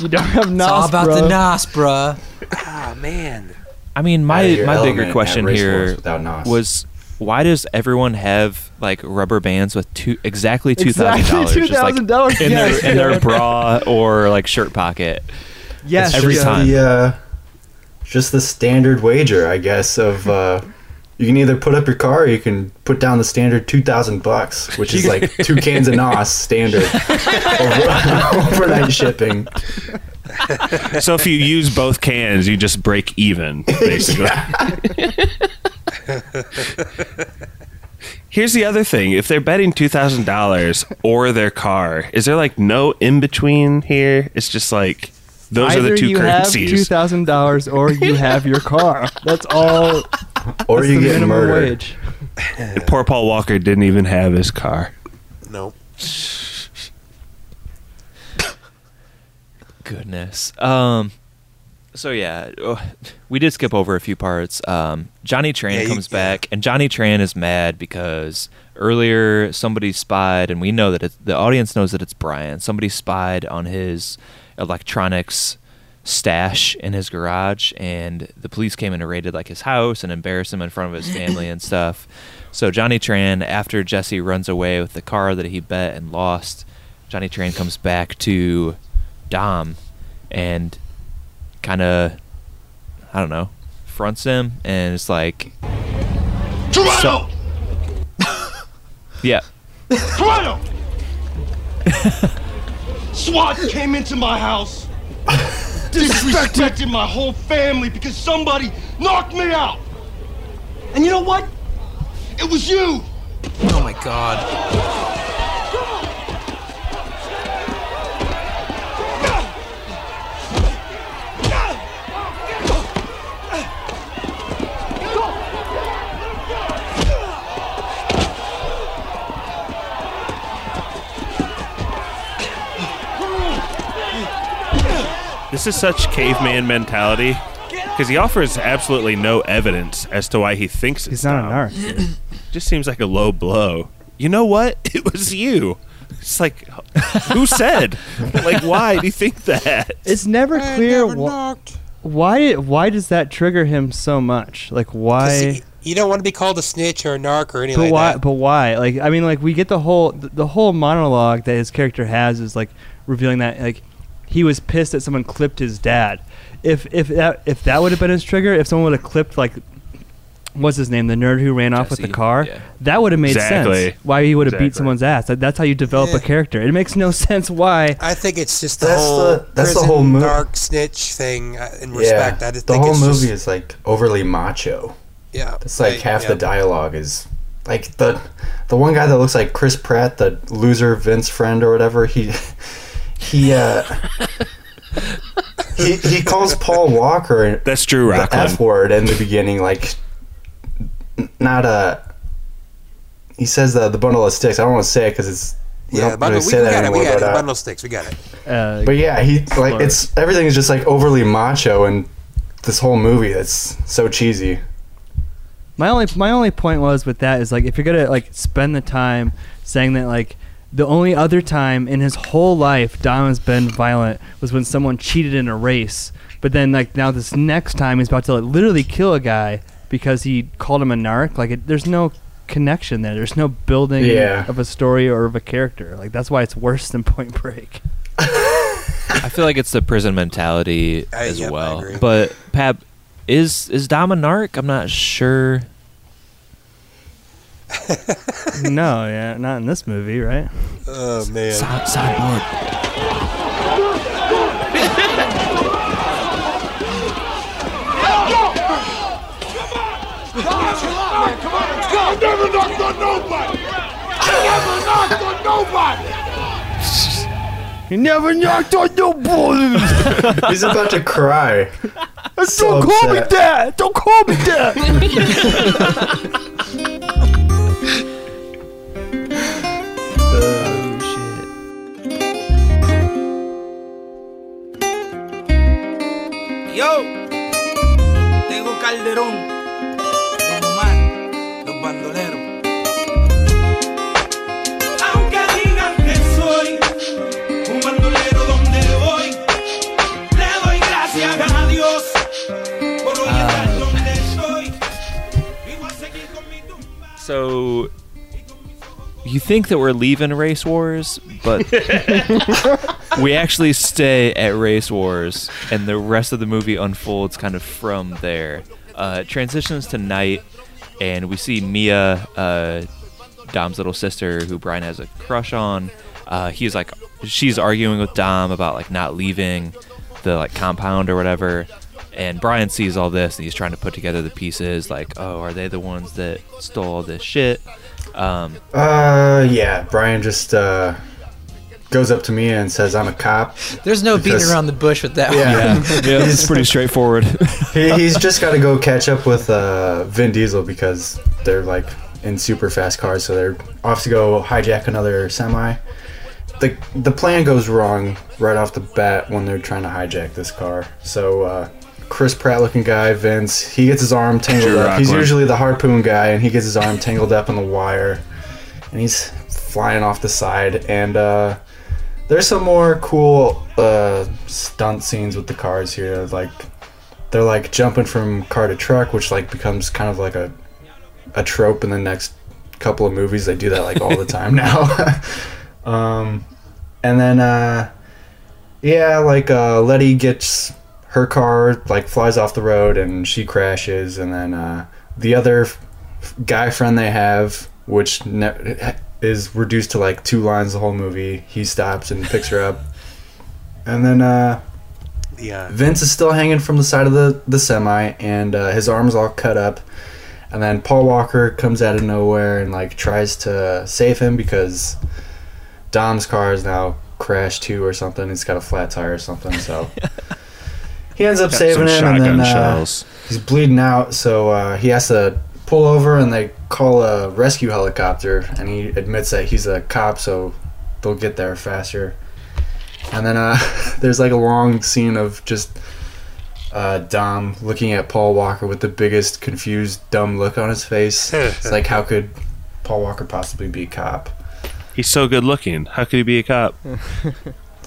You don't have Nos, It's all about bro. the Nos, bruh. Ah, man. I mean, my my bigger question here Wars without Nos. was why does everyone have like rubber bands with two exactly two Exactly dollars $2,000, in yes. their in their bra or like shirt pocket? Yes, Every just time. The, uh, just the standard wager, I guess. Of uh, you can either put up your car, or you can put down the standard two thousand bucks, which is like two cans of Nos standard over, overnight shipping. so if you use both cans, you just break even, basically. Here's the other thing: if they're betting two thousand dollars or their car, is there like no in between here? It's just like those Either are the two you have two currencies. thousand dollars or you have your car. That's all. Or you the get minimum murdered. wage. And poor Paul Walker didn't even have his car. Nope. Goodness. Um. So yeah, oh, we did skip over a few parts. Um, Johnny Tran Yeah, you- comes back, and Johnny Tran is mad because earlier somebody spied, and we know that it, the audience knows that it's Brian. Somebody spied on his electronics stash in his garage, and the police came in and raided like his house and embarrassed him in front of his family and stuff. So Johnny Tran, after Jesse runs away with the car that he bet and lost, Johnny Tran comes back to Dom and kind of, I don't know, fronts him and it's like, Toretto! yeah, Toretto! SWAT came into my house, disrespected my whole family because somebody knocked me out. And you know what? It was you. Oh my god. This is such caveman mentality because he offers absolutely no evidence as to why he thinks it's He's not a Dom. narc. Just seems like a low blow. You know what? It was you. It's like, who said? like, why do you think that? It's never I clear never wh- why. Why does that trigger him so much? Like, why? y- You don't want to be called a snitch or a narc or anything But like why? that. But why? Like I mean, like we get the whole the, the whole monologue that his character has is like revealing that like he was pissed that someone clipped his dad. If if that if that would have been his trigger, if someone would have clipped like what's his name, the nerd who ran off with the car, yeah. that would have made Exactly. sense. Why he would have beat someone's ass. That, that's how you develop Yeah. a character. It makes no sense why. I think it's just the That's whole the- that's the whole mo- narc snitch thing. uh, In respect, I just the whole it's movie just, is like overly macho. yeah. It's like right, half yeah. the dialogue is like the the one guy that looks like Chris Pratt, the loser Vince friend or whatever. He he uh he he calls Paul Walker That's Drew the F Rockland. word in the beginning, like not a. He says uh, the bundle of sticks. I don't want to say it because it's we Yeah, bundle, really we, we that got it. We got but, it. uh, Bundle sticks. We got it. Uh, but yeah, he like Slur. it's everything is just like overly macho and this whole movie that's so cheesy. My only my only point was with that is like if you're gonna like spend the time saying that like the only other time in his whole life Dom has been violent was when someone cheated in a race, but then like now this next time he's about to like, literally kill a guy because he called him a narc. Like it, there's no connection there. There's no building Yeah. of a story or of a character. Like that's why it's worse than Point Break. I feel like it's the prison mentality Uh, as yep, well. But Pap, is is Dom a narc? I'm not sure. no, yeah, not in this movie, right? Oh man. sideboard. I never knocked on nobody. I never knocked on nobody. He never knocked on no balls. He's about to cry. So Don't call me upset. that. Don't call me that. Yo, tengo Calderón, Don Omar, los bandoleros. Aunque digan que soy un bandolero donde voy, le doy gracias a Dios por hoy estar donde estoy. Y voy a seguir con mi tumba. So you think that we're leaving Race Wars, but we actually stay at Race Wars, and the rest of the movie unfolds kind of from there. Uh, it transitions to night, and we see Mia, uh, Dom's little sister, who Brian has a crush on. Uh, he's like, she's arguing with Dom about like not leaving. the like compound or whatever. And Brian sees all this and he's trying to put together the pieces. Like, oh, are they the ones that stole all this shit? Um, Uh, yeah. Brian just uh, goes up to me and says, "I'm a cop." There's no beating around the bush with that Yeah. one. yeah, it's pretty straightforward. he, he's just got to go catch up with uh, Vin Diesel because they're like in super fast cars, so they're off to go hijack another semi. the The plan goes wrong right off the bat when they're trying to hijack this car. So uh, Chris Pratt looking guy, Vince, he gets his arm tangled Drew up. He's usually the harpoon guy, and he gets his arm tangled up in the wire, and he's flying off the side. And uh, there's some more cool uh, stunt scenes with the cars here, like they're like jumping from car to truck, which like becomes kind of like a a trope in the next couple of movies. They do that like all the time now. um, and then uh, yeah, like uh, Letty gets her car like flies off the road and she crashes, and then uh, the other f- guy friend they have, which ne- is reduced to like two lines the whole movie, he stops and picks her up, and then. Uh, Yeah. Vince is still hanging from the side of the, the semi, and uh, his arm's all cut up. And then Paul Walker comes out of nowhere and like tries to save him because Dom's car is now crashed too or something. It's got a flat tire or something. So he ends up Got saving him, and then shotgun uh, he's bleeding out. So uh, he has to pull over, and they call a rescue helicopter. And he admits that he's a cop, so they'll get there faster. And then uh, there's like a long scene of just uh, Dom looking at Paul Walker with the biggest confused, dumb look on his face. it's like, how could Paul Walker possibly be a cop? He's so good looking. How could he be a cop?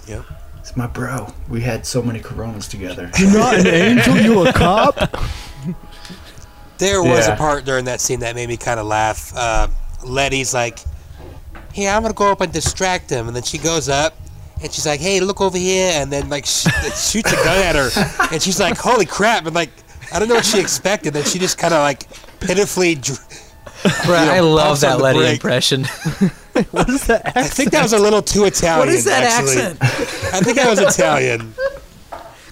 Yep. It's my bro. We had so many Coronas together. You're not an angel. You a cop? There was Yeah. a part during that scene that made me kind of laugh. Uh, Letty's like, "Hey, I'm gonna go up and distract him," and then she goes up and she's like, "Hey, look over here," and then like sh- shoots a gun at her, and she's like, "Holy crap!" And like, I don't know what she expected. Then she just kind of like pitifully. Dr- Bro, you know, I love that Letty brake. impression. what is that accent? I think that was a little too Italian. What is that actually. accent? I think that was Italian.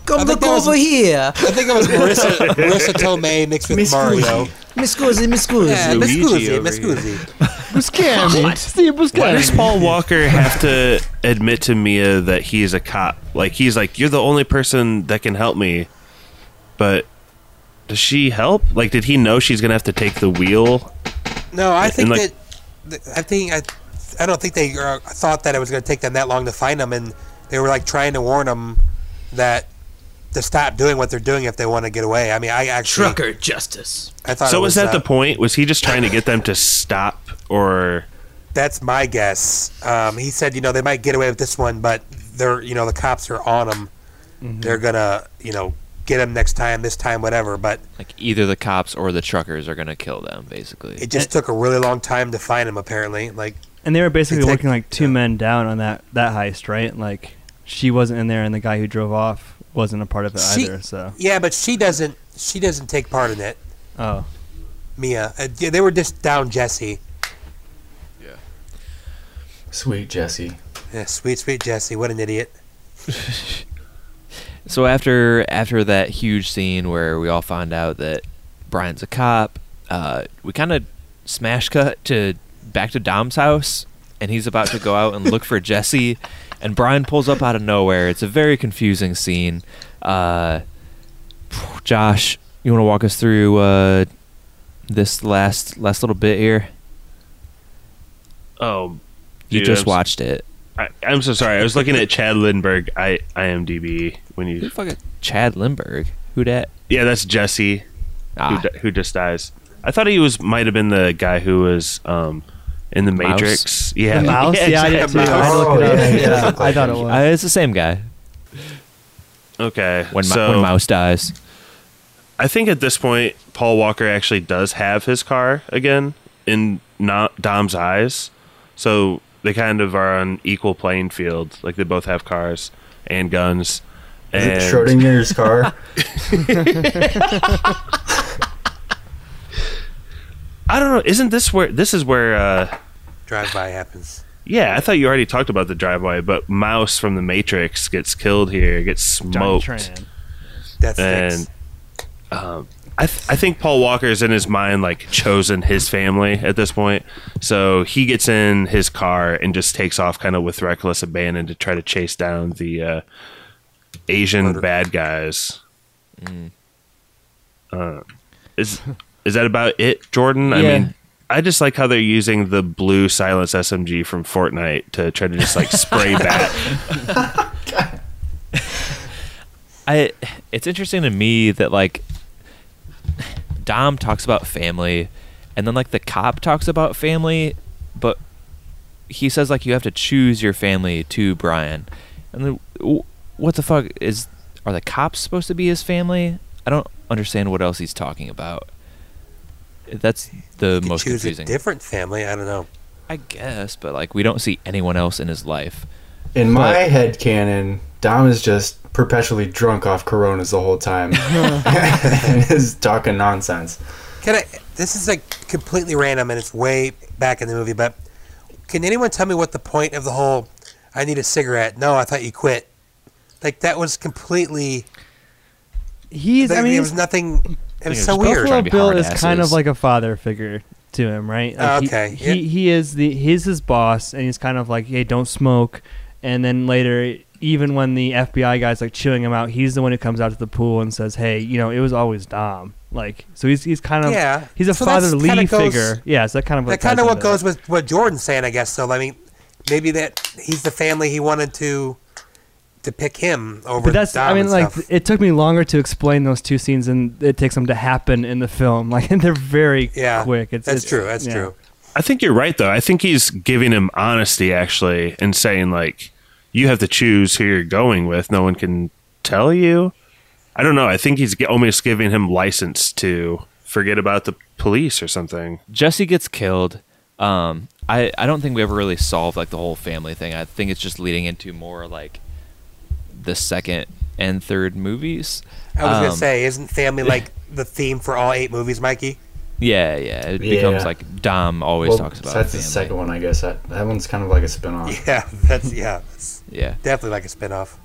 Come look that was- over here. I think it was Marisa, Marisa Tomei mixed with Miss Mario. Mi scusi, mi scusi. Yeah, mi Luigi scusi, over mi scusi. Buscemi. See, Why does Paul Walker have to admit to Mia that he's a cop? Like he's like, you're the only person that can help me. But does she help? Like, did he know she's gonna have to take the wheel? No, I think like- that I think I, I don't think they uh, thought that it was going to take them that long to find them, and they were like trying to warn them that to stop doing what they're doing if they want to get away. I mean, I actually Trucker justice. I thought So it was that uh, the point? Was he just trying to get them to stop, or That's my guess. Um, he said, you know, they might get away with this one, but they're, you know, the cops are on them. Mm-hmm. They're gonna, you know, get him next time, this time, whatever. But like either the cops or the truckers are gonna kill them, basically. it just took a really long time to find him. Apparently, like And they were basically They take- working like two men down on that that heist, right? Like she wasn't in there, and the guy who drove off wasn't a part of it She- either. So yeah, but she doesn't. She doesn't take part in it. oh, Mia, uh, yeah, they were just down Jesse. Yeah. Sweet Jesse. Yeah, sweet, sweet Jesse. What an idiot. So after after that huge scene where we all find out that Brian's a cop, uh, we kind of smash cut to back to Dom's house, and he's about to go out and look for Jesse, and Brian pulls up out of nowhere. It's a very confusing scene. Uh, Josh, you want to walk us through uh, this last last little bit here? oh, You just I'm s- watched it. I, I'm so sorry. I was looking at Chad Lindberg, I IMDb when you Who you. fucking Chad Lindberg? Who that? Yeah, that's Jesse who, Ah, di- who just dies. I thought he was might have been the guy who was um in the Mouse? Matrix. Yeah, the mouse. Yeah, I did exactly. too. I had to look it Oh, yeah, Yeah, I thought it was. uh, it's the same guy. Okay, When, Ma- so when Mouse dies. I think at this point, Paul Walker actually does have his car again in not Dom's eyes. So they kind of are on equal playing field. Like they both have cars and guns. Is and it Schrodinger's car? I don't know. Isn't this where this is where? uh Drive by happens. Yeah, I thought you already talked about the drive-by, but Mouse from the Matrix gets killed here, gets smoked, Tran. That's and um, I th- I think Paul Walker's in his mind like chosen his family at this point, so he gets in his car and just takes off kind of with reckless abandon to try to chase down the uh, Asian bad guys. Uh, is is that about it, Jordan? I mean, I just like how they're using the blue silence SMG from Fortnite to try to just like spray bat. I it's interesting to me that like Dom talks about family and then like the cop talks about family but he says like you have to choose your family to Brian. And then what the fuck is are the cops supposed to be his family? I don't understand what else he's talking about. That's the most choose confusing. a different family. I don't know. I guess, but like we don't see anyone else in his life. In my But- head canon, Dom is just perpetually drunk off Coronas the whole time and is talking nonsense. Can I? This is like completely random, and it's way back in the movie. But can anyone tell me what the point of the whole "I need a cigarette"? No, I thought you quit. Like that was completely. He's. I mean, there was nothing. It was so weird. Buffalo Bill is kind of like a father figure to him, right? Like, he- okay, He, yeah. he is the he's his boss, and he's kind of like, hey, don't smoke. And then later, even when the FBI guy's like chewing him out, he's the one who comes out to the pool and says, hey, you know, it was always Dom. Like, so he's he's kind of Yeah. he's a So fatherly kinda goes- figure. Yeah, so that kind of that kind of what into goes with what Jordan's saying, I guess. So I mean, maybe that he's the family he wanted to to pick him over. But that's, Dom I mean, like, stuff. it took me longer to explain those two scenes than it takes them to happen in the film. Like, they're very Yeah, quick. It's, that's it's- true. That's yeah. true. I think you're right though. I think he's giving him honesty actually and saying like you have to choose who you're going with. No one can tell you. I don't know. I think he's almost giving him license to forget about the police or something. Jesse gets killed. Um, I I don't think we ever really solved like the whole family thing. I think it's just leading into more like the second and third movies. I was gonna Um, say, isn't family like the theme for all eight movies, Mikey? Yeah, yeah. It Yeah. becomes like Dom always Well, talks about. That's the second one, I guess. That, that one's kind of like a spin off. Yeah, that's yeah, that's Yeah. definitely like a spinoff.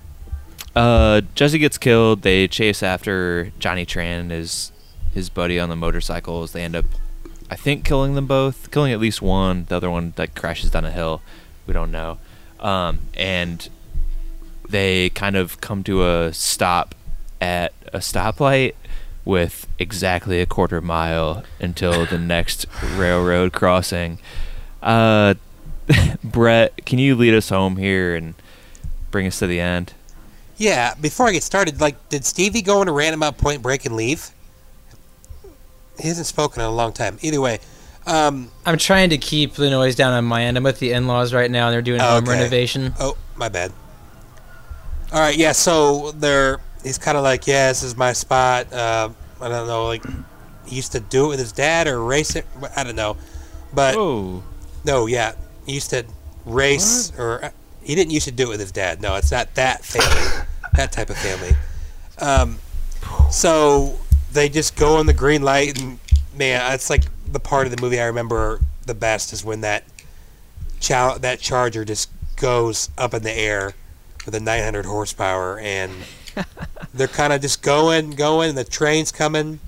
Uh, Jesse gets killed. They chase after Johnny Tran and his his buddy on the motorcycles. They end up, I think, killing them both. Killing at least one. The other one like crashes down a hill. We don't know. Um, and they kind of come to a stop at a stoplight with exactly a quarter mile until the next railroad crossing. Uh, Brett, can you lead us home here and bring us to the end? Yeah, before I get started, like, did Stevie go into random rant about Point Break and leave? He hasn't spoken in a long time. Either way, um, I'm trying to keep the noise down on my end. I'm with the in-laws right now, and they're doing home renovation. Oh, my bad. All right, yeah. So they're he's kind of like, yeah, this is my spot. Uh, I don't know, like he used to do it with his dad or race it. I don't know, but Oh. no, yeah, he used to race or uh, he didn't used to do it with his dad. No, it's not that family, that type of family. Um, so they just go on the green light, and man, it's like the part of the movie I remember the best is when that chow- that charger just goes up in the air with a 900 horsepower, and they're kind of just going, going, and the train's coming.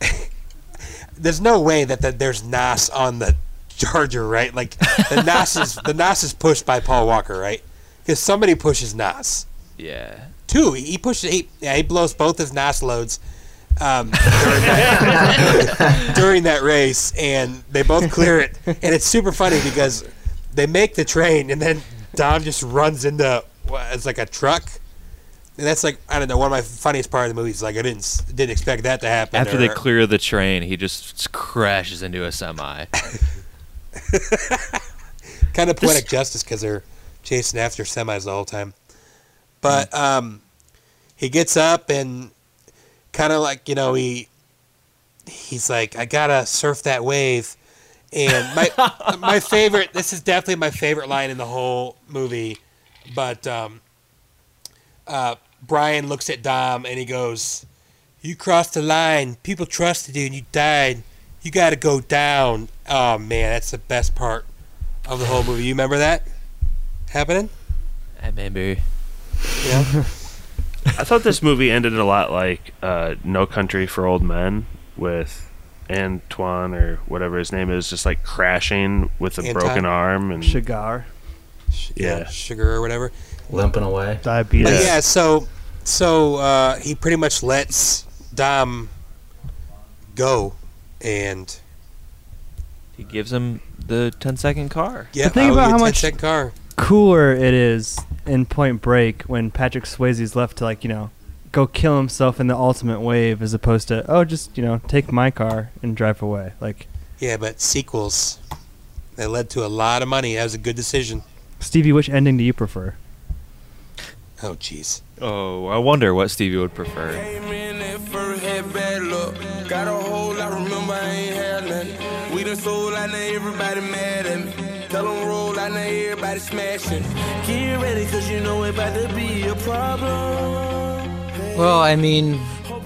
There's no way that, that there's NOS on the charger, right? Like the NOS is the NOS is pushed by Paul Walker, right? Because somebody pushes NOS. Yeah. Two, he pushes. He, yeah, he blows both his NOS loads um, during, that, during that race, and they both clear it. And it's super funny because they make the train, and then Dom just runs into what, it's like a truck. And that's like I don't know one of my funniest part of the movie is like I didn't didn't expect that to happen. After they clear the train, he just crashes into a semi. kind of poetic justice because they're chasing after semis the whole time. But um, he gets up and kind of like you know he he's like I gotta surf that wave, and my my favorite. This is definitely my favorite line in the whole movie. But um, uh, Brian looks at Dom and he goes, "You crossed the line. People trusted you, and you died. You got to go down." Oh man, that's the best part of the whole movie. You remember that happening? I remember. Yeah. I thought this movie ended a lot like uh, No Country for Old Men with Antoine or whatever his name is, just like crashing with a Anton? broken arm and Chigurh. Yeah. sugar or whatever. Limping away. Diabetes. But yeah, so so uh, he pretty much lets Dom go, and He gives him the 10 second car. yeah, think about how much- cent car. cooler it is in Point Break when Patrick Swayze's left to like you know go kill himself in the ultimate wave as opposed to oh just you know take my car and drive away like Yeah, but sequels that led to a lot of money. That was a good decision. Stevie which ending do you prefer Oh, jeez. Oh, I wonder what Stevie would prefer. Came in at bad luck. Got a hold, I remember I ain't had nothing. We done sold, I know everybody mad at me. Tell 'em roll, I know everybody smashing. Get ready, cause you know it about to be a problem. Well, I mean,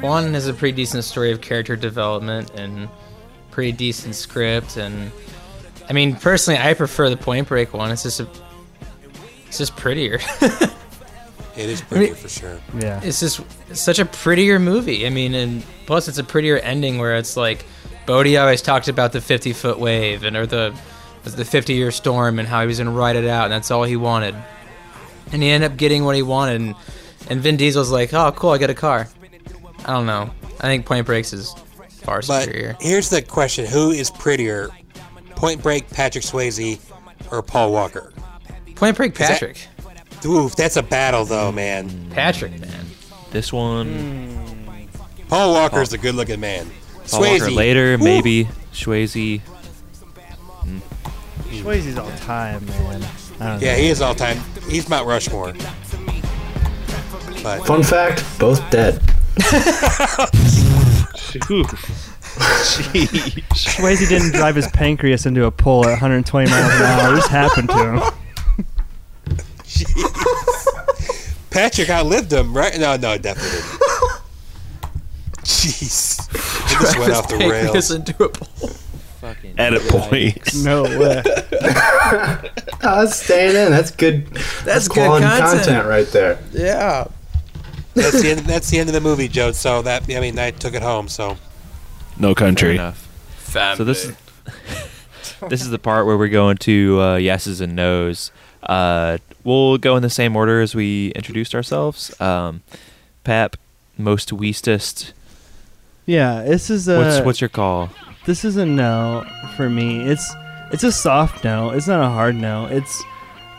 one has a pretty decent story of character development and pretty decent script, and I mean, personally, I prefer the Point Break one. It's just a, it's just prettier. It is pretty for sure. yeah it's just it's such a prettier movie. I mean, and plus it's a prettier ending where it's like Bodhi always talked about the 50 foot wave and or the the 50 year storm and how he was gonna ride it out, and that's all he wanted. And he ended up getting what he wanted, and, and Vin Diesel's like, oh, cool, I got a car. I don't know. I think Point Breaks is far But superior. here's the question: Who is prettier, Point Break, Patrick Swayze, or Paul Walker? Point Break that- Patrick. Oof, that's a battle though, man. Patrick, man. This one, Paul Walker's a good-looking man. Paul Walker later, woo. maybe. Swayze. Mm. Swayze's all time man Yeah, know. he is all time. He's Mount Rushmore. But Fun fact: both dead. Swayze didn't drive his pancreas into a pole at 120 miles an hour it just happened to him Patrick outlived him, right? No, no, definitely didn't. Jeez, it just went off the rails. into a pole. Fucking Edit points. no way I was staying in. That's good. That's, good quality content. content. right there. Yeah. That's the end. That's the end of the movie, Joe. So that I mean, I took it home. So No Fair country. enough. So this is this is the part where we're going to uh, yeses and nos. Uh, we'll go in the same order as we introduced ourselves. Um, Pap, most weestest. yeah this is a What's what's your call? this is a no for me. It's it's a soft no. It's not a hard no. It's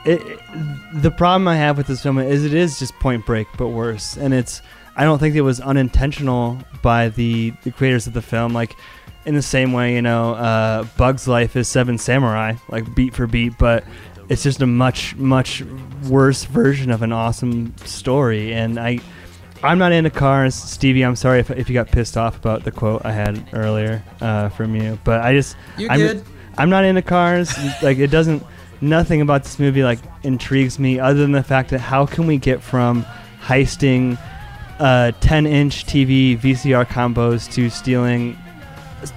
it, it- the problem I have with this film is it is just Point Break but worse, and it's I don't think it was unintentional by the the creators of the film. Like in the same way, you know, uh, Bug's Life is Seven Samurai, like beat for beat, but it's just a much much worse version of an awesome story, and I. I'm not into cars, Stevie. I'm sorry if, if you got pissed off about the quote I had earlier uh, from you, but I just You're I'm, good. I'm not into cars. like it doesn't. Nothing about this movie like intrigues me other than the fact that how can we get from heisting uh, 10-inch TV VCR combos to stealing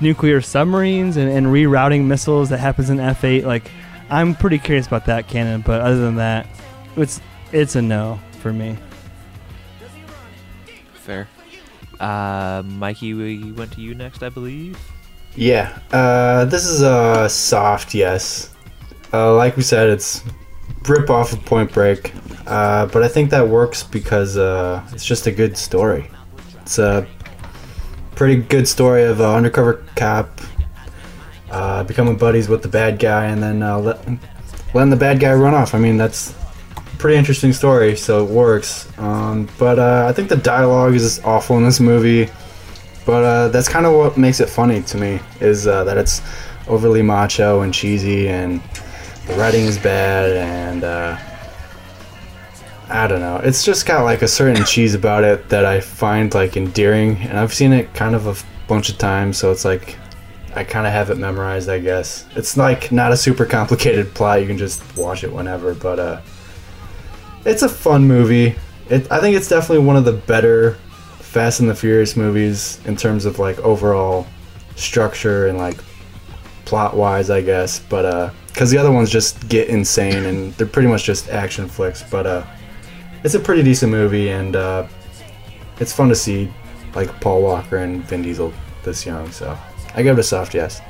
nuclear submarines and, and rerouting missiles that happens in F8. Like I'm pretty curious about that canon, but other than that, it's it's a no for me. Fair. Uh, Mikey, we went to you next, I believe. Yeah, uh, this is a soft yes. Uh, like we said, it's rip off of Point Break, uh, but I think that works because uh, it's just a good story. It's a pretty good story of an undercover cop uh, becoming buddies with the bad guy and then uh, let, letting the bad guy run off. I mean, that's pretty interesting story, so it works. Um, but uh, I think the dialogue is awful in this movie. But uh, that's kind of what makes it funny to me is uh, that it's overly macho and cheesy, and the writing is bad, and uh, I don't know. It's just got like a certain cheese about it that I find like endearing, and I've seen it kind of a bunch of times, so it's like I kind of have it memorized, I guess. It's like not a super complicated plot; you can just watch it whenever. But uh, it's a fun movie. It, I think it's definitely one of the better Fast and the Furious movies in terms of like overall structure and like plot wise, I guess. But uh, because the other ones just get insane and they're pretty much just action flicks. But uh, it's a pretty decent movie and uh, it's fun to see like Paul Walker and Vin Diesel this young. So I give it a soft yes.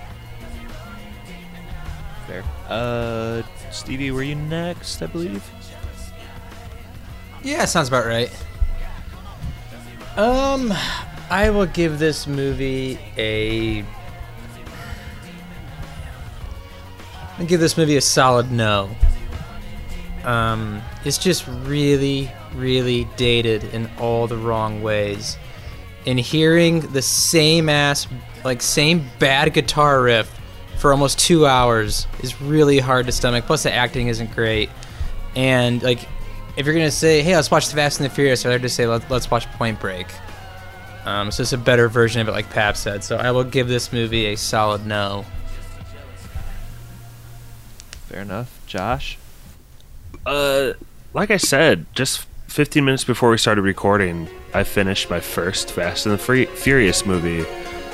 Fair. Uh, Stevie, were you next? I believe. Yeah, sounds about right. Um, I will give this movie a. I'll give this movie a solid no. Um, it's just really, really dated in all the wrong ways. And hearing the same ass, like same bad guitar riff for almost two hours is really hard to stomach. Plus, the acting isn't great. And like, if you're gonna say, "Hey, let's watch The Fast and the Furious," I'd rather just say, Let, "Let's watch Point Break." Um, so it's a better version of it, like Pap said. So I will give this movie a solid no. Fair enough. Josh. Uh, like I said, just 15 minutes before we started recording, I finished my first Fast and the Free- Furious movie,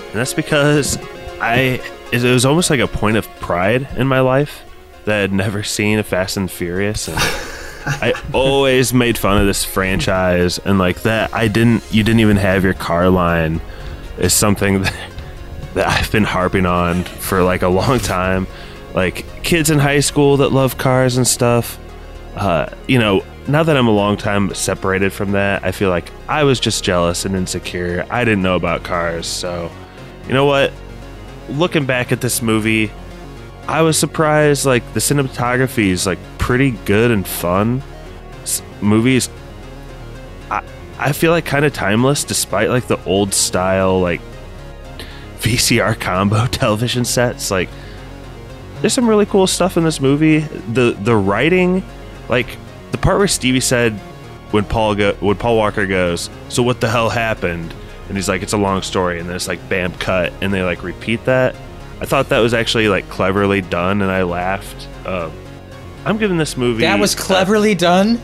and that's because I it was almost like a point of pride in my life that I'd never seen a Fast and Furious, and I always made fun of this franchise, and like that, I didn't. You didn't even have your car line is something that, that I've been harping on for like a long time. Like kids in high school that love cars and stuff. Uh, you know, now that I'm a long time separated from that, I feel like I was just jealous and insecure. I didn't know about cars, so you know what? Looking back at this movie, I was surprised. Like the cinematography is like pretty good and fun. S- movies, I I feel like kind of timeless, despite like the old style like VCR combo television sets. Like there's some really cool stuff in this movie. The the writing, like the part where Stevie said when Paul go when Paul Walker goes, so what the hell happened? And he's like, it's a long story, and then it's like bam cut, and they like repeat that. I thought that was actually like cleverly done, and I laughed. Uh, I'm giving this movie. That was cleverly done.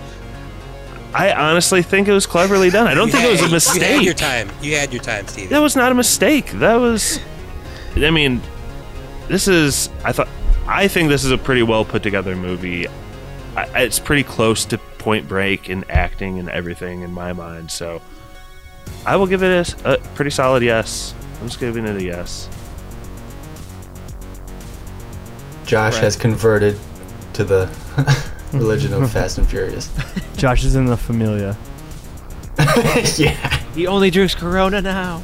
I honestly think it was cleverly done. I don't You think it was a mistake. You had your time. You had your time, Steve. That was not a mistake. That was. I mean, this is. I thought. I think this is a pretty well put together movie. I, it's pretty close to Point Break in acting and everything in my mind. So, I will give it a pretty solid yes. I'm just giving it a yes. Josh Right. has converted to the religion of Fast and Furious. Josh is in the Familia. yeah. He only drinks Corona now.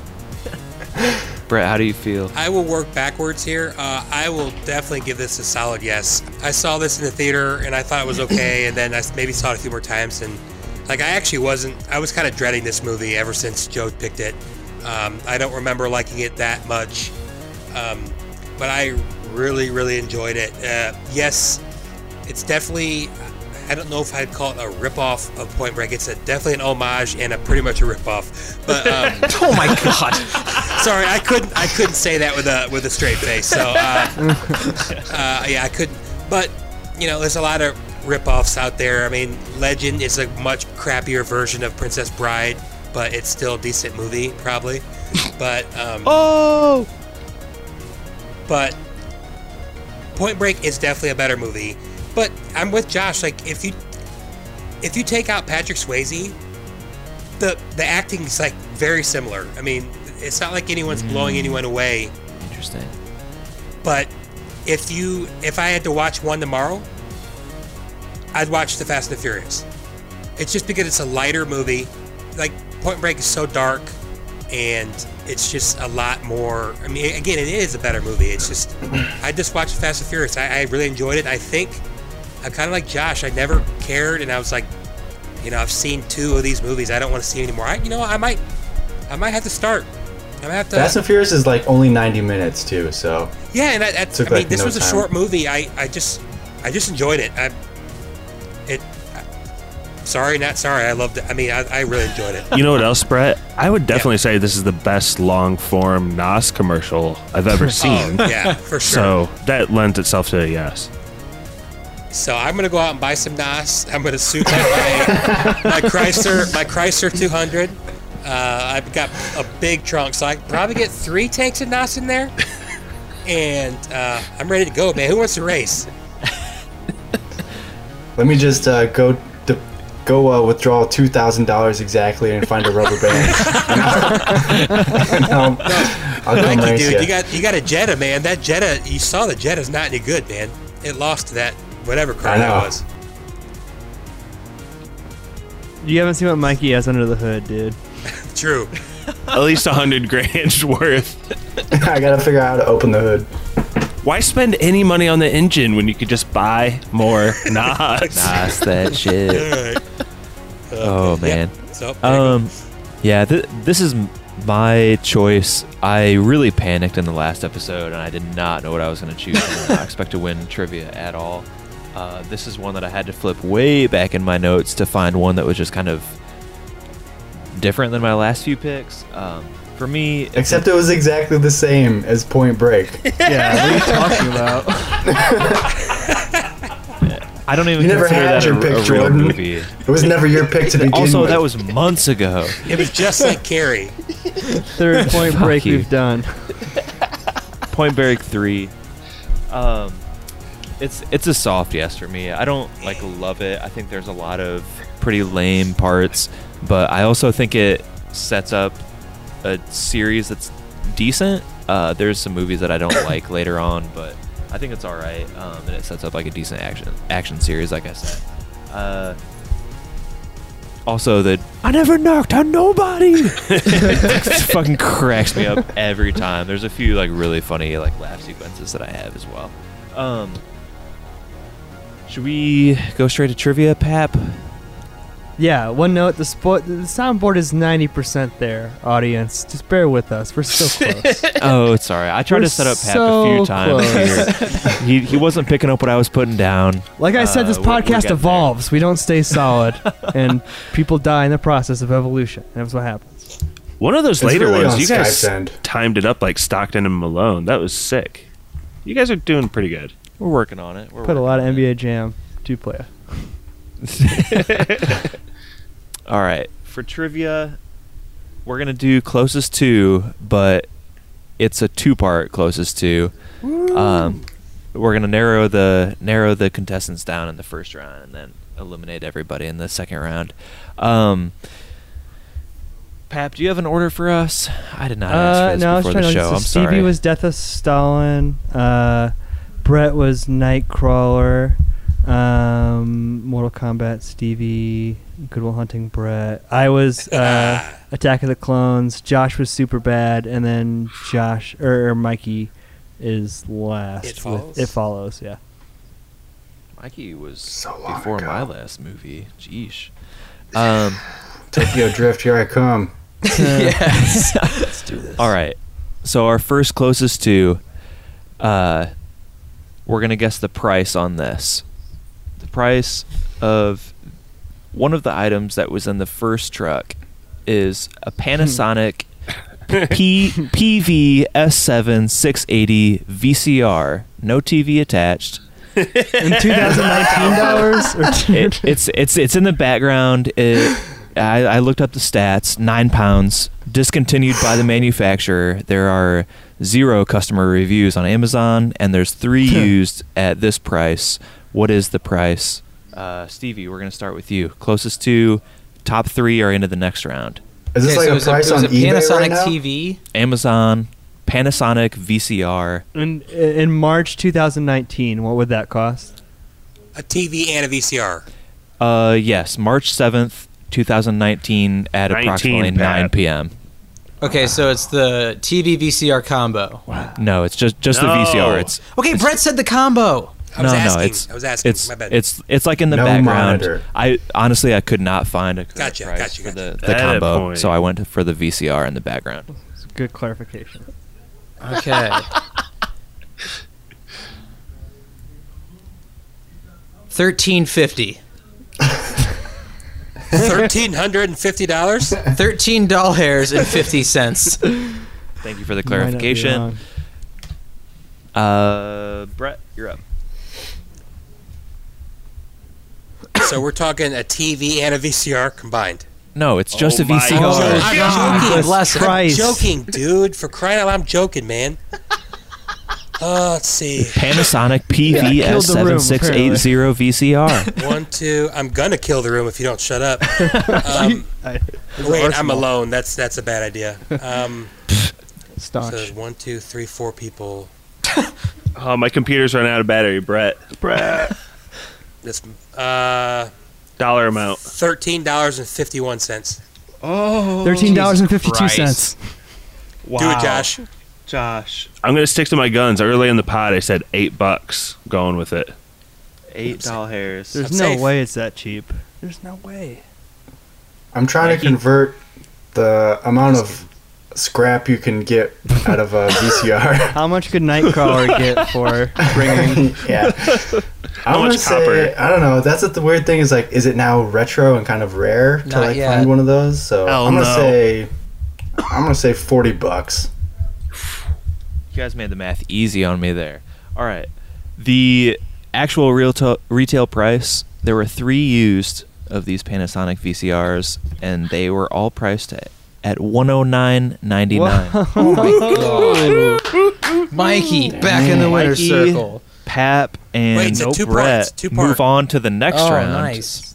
Brett, how do you feel? I will work backwards here. Uh, I will definitely give this a solid yes. I saw this in the theater and I thought it was okay, and then I maybe saw it a few more times, and like I actually wasn't. I was kind of dreading this movie ever since Joe picked it. Um, I don't remember liking it that much, um, but I really, really enjoyed it. Uh, yes, it's definitely. I don't know if I'd call it a ripoff of Point Break. It's a, definitely an homage and a pretty much a ripoff. But um, oh my god! Sorry, I couldn't. I couldn't say that with a with a straight face. So uh, uh, yeah, I couldn't. But you know, there's a lot of ripoffs out there. I mean, Legend is a much crappier version of Princess Bride, but it's still a decent movie, probably. But um, oh, but Point Break is definitely a better movie. But I'm with Josh. Like, if you if you take out Patrick Swayze, the the acting is like very similar. I mean, it's not like anyone's blowing anyone away. Interesting. But if you if I had to watch one tomorrow, I'd watch The Fast and the Furious. It's just because it's a lighter movie. Like Point Break is so dark and it's just a lot more I mean again it is a better movie. It's just I just watched Fast and Furious. I, I really enjoyed it. I think I'm kinda like Josh. I never cared and I was like, you know, I've seen two of these movies. I don't want to see anymore. I you know, I might I might have to start. I might have to Fast and Furious is like only 90 minutes too, so yeah, and I, Took, I mean, like, this no was a time. short movie. I, I just, I just enjoyed it. It. I, sorry, not sorry. I loved it. I mean, I, I really enjoyed it. You know what else, Brett? I would definitely say this is the best long form NOS commercial I've ever seen. Oh, yeah, for sure. So that lends itself to a yes. So I'm gonna go out and buy some NOS. I'm gonna suit up my, my Chrysler, my Chrysler 200. Uh, I've got a big trunk, so I could probably get three tanks of NOS in there. And uh, I'm ready to go, man. Who wants to race? Let me just uh, go to, go uh, withdraw two thousand dollars exactly and find a rubber band. and I'll, I'll come Mikey, race dude, ya. you got you got a Jetta, man. That Jetta, you saw the Jetta's not any good, man. It lost that whatever car I that was. You haven't seen what Mikey has under the hood, dude. True. At least a hundred grand worth. I gotta figure out how to open the hood. Why spend any money on the engine when you could just buy more NOS? Nas that shit. Oh man. So, there. Um, yeah, th- this is my choice. I really panicked in the last episode, and I did not know what I was going to choose. I did not expect to win trivia at all. Uh, this is one that I had to flip way back in my notes to find one that was just kind of different than my last few picks. Um, for me, Except it was exactly the same as Point Break. Yeah, what are you talking about? I don't even You never consider had that your a, pick, a real Jordan. movie. It was never your pick to begin Also, with. that was months ago. It was just like Carrie. Third point Fuck break you. we've done. Point Break three. Um, it's it's a soft yes for me. I don't like love it. I think there's a lot of pretty lame parts, but I also think it sets up a series that's decent. Uh, there's some movies that I don't like later on, but I think it's all right, um, and it sets up like a decent action action series, like I said. Uh, also, the I never knocked on nobody. it fucking cracks me up every time. There's a few like really funny like laugh sequences that I have as well. Um, should we go straight to trivia, Pap? Yeah, one note: the spo- the soundboard is ninety percent there. Audience, just bear with us. We're still close. Oh, it's all right. I tried We're to set up Pap a few times here. he he wasn't picking up what I was putting down. Like I said, Uh, this we're- we're podcast there. evolves. We don't stay solid, and people die in the process of evolution. That's what happens. One of those It's later really ones, on you guys Skype's end. timed it up like Stockton and Malone. That was sick. You guys are doing pretty good. We're working on it. We're Put a lot of on it. NBA Jam to player. All right, for trivia, we're gonna do closest to, but it's a two-part closest to. Um, we're gonna narrow the narrow the contestants down in the first round, and then eliminate everybody in the second round. Um, Pap, do you have an order for us? I did not ask Uh, for this no, I was before trying the to. show. I'm Stevie sorry. was Death of Stalin. Uh, Brett was Nightcrawler. Um, Mortal Kombat. Stevie. Good Will Hunting. Brett. I was uh, Attack of the Clones. Josh was Superbad, and then Josh or, or Mikey is last. It with Follows? It follows. Yeah. Mikey was So before ago. my last movie. Jeesh. Um. Tokyo Drift, here I come. yes. Let's do this. All right. So our first closest to, uh, we're gonna guess the price on this. The price of one of the items that was in the first truck is a Panasonic P PV S7 680 VCR, no TV attached. In 2019 dollars. It, it's it's it's in the background. It, I, I looked up the stats. Nine pounds. Discontinued by the manufacturer. There are zero customer reviews on Amazon, and there's three used at this price. What is the price? Uh, Stevie, we're gonna start with you. Closest to top three are into the next round. Is this Okay, like so a is it- price was on eBay Panasonic right now? TV? Amazon, Panasonic VCR. in in March 2019, what would that cost? A TV and a VCR. Uh, yes, March seventh, 2019, at 19, approximately Pat. 9 p.m. Okay, so it's the TV VCR combo. No, it's just just No. the VCR. It's Okay, Brett said the combo. I was no, asking. no, it's I was asking. It's My bad. it's it's like in the No background. monitor. I honestly I could not find a correct Gotcha, price gotcha, for the, the combo, point. so I went for the VCR in the background. It's good clarification. Okay. Thirteen fifty. Thirteen hundred and fifty dollars. Thirteen doll hairs and fifty cents. Thank you for the Might not be clarification. Uh, Brett, you're up. so we're talking a TV and a VCR combined. No, it's just Oh a my VCR. God. I'm joking. bless it. I'm joking, dude. For crying out loud, I'm joking, man. Uh, let's see. Panasonic Yeah, killed the room, PVS7680 VCR. One, two. I'm gonna kill the room if you don't shut up. Um, wait, I'm alone. That's that's a bad idea. Um, Staunch. so one, two, three, four people. Oh, my computer's running out of battery, Brett. Brett. This uh, Dollar amount. thirteen dollars and fifty one cents. Oh. Thirteen dollars and fifty-two cents. Do it, Josh. Josh. I'm gonna stick to my guns. Early in the pod, I said eight bucks. Going with it. Eight doll hairs. There's I'm no safe. way it's that cheap. There's no way. I'm trying to convert the amount of scrap you can get out of a VCR. How much could Nightcrawler get for bringing? yeah. I How want to much say copper? I don't know. That's what the weird thing is. Like, is it now retro and kind of rare to Not like yet. find one of those? So Hell I'm gonna no. say I'm gonna say forty bucks. You guys made the math easy on me there. All right. The actual real to- retail price, there were three used of these Panasonic VCRs, and they were all priced at, at 109.99. Oh my god. Mikey, back in the winner's Mikey, circle. Pap and Wait, it's a two Brett parts, two move on to the next oh, round. nice.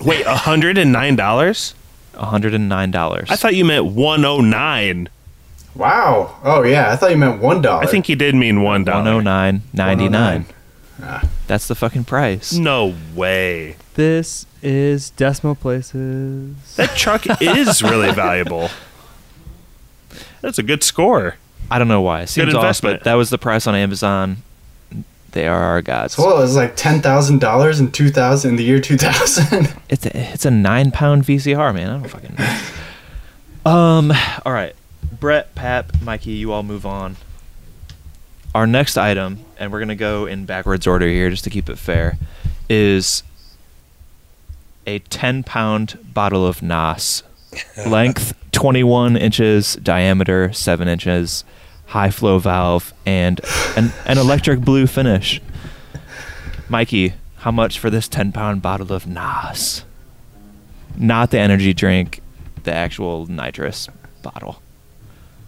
Wait, hundred and nine dollars? $109. I thought you meant one oh nine. Wow. Oh yeah. I thought you meant one dollar. I think he did mean one dollar. 109.99. Ah. That's the fucking price. No way. This is decimal places. That truck is really valuable. That's a good score. I don't know why. It seems off, investment. but that was the price on Amazon. They are our gods. So what, it was like ten thousand dollars in two thousand in the year two thousand. It's a, it's a nine pound VCR, man. I don't fucking know. Um. All right, Brett, Pap, Mikey, you all move on. Our next item, and we're gonna go in backwards order here, just to keep it fair, is a ten pound bottle of NOS, length twenty one inches, diameter seven inches, high flow valve, and an, an electric blue finish. Mikey, how much for this 10 pound bottle of NOS? Not the energy drink, the actual nitrous bottle.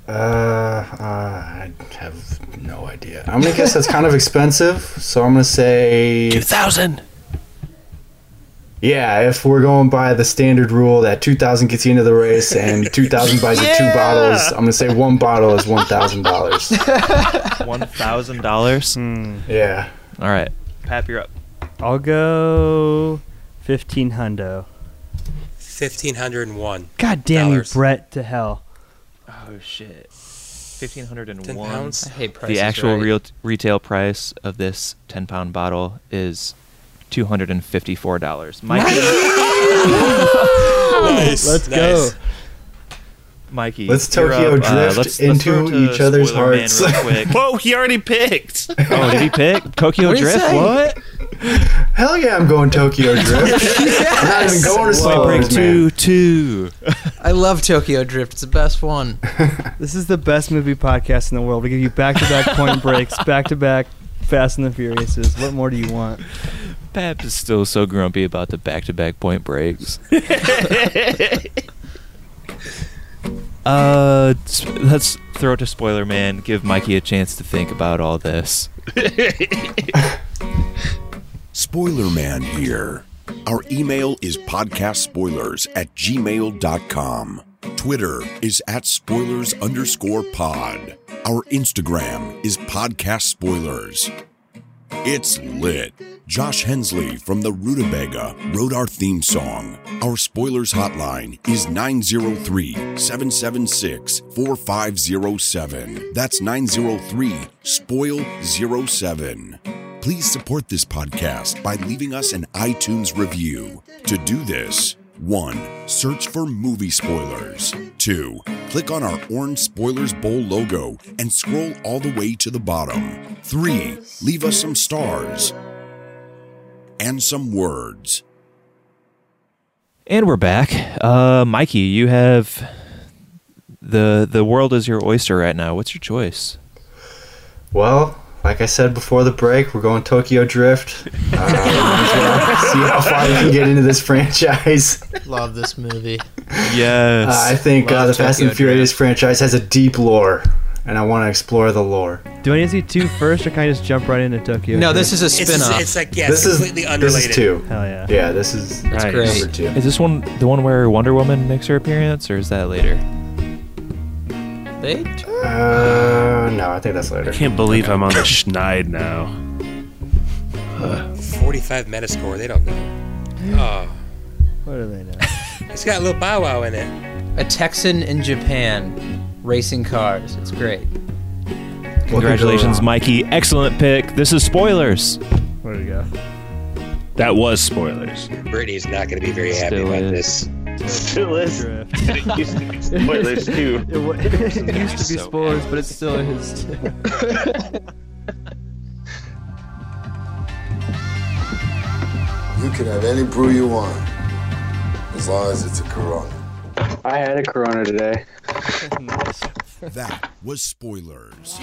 Uh, uh, I have no idea. I'm gonna guess that's kind of expensive, so I'm gonna say 2000. Yeah, if we're going by the standard rule that 2,000 gets you into the race and 2,000 buys you two bottles, I'm gonna say one bottle is $1,000. $1,000? Hmm. Yeah. All right. Pap, you're up. I'll go fifteen hundo. Fifteen hundred and one. God damn Dollars. you, Brett, to hell. Oh, shit. 1501 10 pounds? I hate The actual right. real retail price of this 10 pound bottle is $254. Mikey. Nice, Let's nice. go. Mikey. Let's you're Tokyo up. Uh, drift let's- let's into to each other's Spoiler Man hearts. real. Whoa, he already picked. Oh, did he pick Tokyo What'd Drift? What? Hell yeah, I'm going Tokyo Drift. I'm not even going to Point break two, two. I love Tokyo Drift. It's the best one. This is the best movie podcast in the world. We give you back to back point breaks, back to back Fast and the Furiouses. What more do you want? Pap is still so grumpy about the back-to-back point breaks. uh, let's throw it to Spoiler Man. Give Mikey a chance to think about all this. Spoiler Man here. Our email is podcastspoilers at gmail.com. Twitter is at spoilers underscore pod. Our Instagram is podcast spoilers. It's lit. Josh Hensley from the Rutabaga wrote our theme song. Our spoilers hotline is 903 776 4507. That's 903 Spoil 07. Please support this podcast by leaving us an iTunes review. To do this, 1. Search for movie spoilers. 2. Click on our orange Spoilers Bowl logo and scroll all the way to the bottom. 3. Leave us some stars and some words. And we're back. Uh, Mikey, you have the the world is your oyster right now. What's your choice? Well, like I said before the break, we're going Tokyo Drift. Uh, we might as well see how far we can get into this franchise. Love this movie. Yes. Uh, I think uh, Love the Fast Tokyo and Furious franchise has a deep lore. And I want to explore the lore. Do I need to see two first, or can I just jump right into Tokyo? No, this is a It's, spin-off. it's like yeah, this it's is completely this unrelated. is two. Hell yeah. Yeah, this is Nice. great. number two. Is this one the one where Wonder Woman makes her appearance, or is that later? They Uh, no, I think that's later. I can't believe I'm on the schneid now. 45 Metascore. They don't know. Oh, What do they know? it's got a little Bow Wow in it. a Texan in Japan racing cars. It's great. Congratulations. Mikey. Excellent pick. This is spoilers. Where do we go? That was spoilers. Brittany's not going to be very happy Still about is. this. Still is. It used to be spoilers too. It, wa- it used to be So spoilers, but it still is. You can have any brew you want, as long as it's a Corona. I had a Corona today. That was spoilers.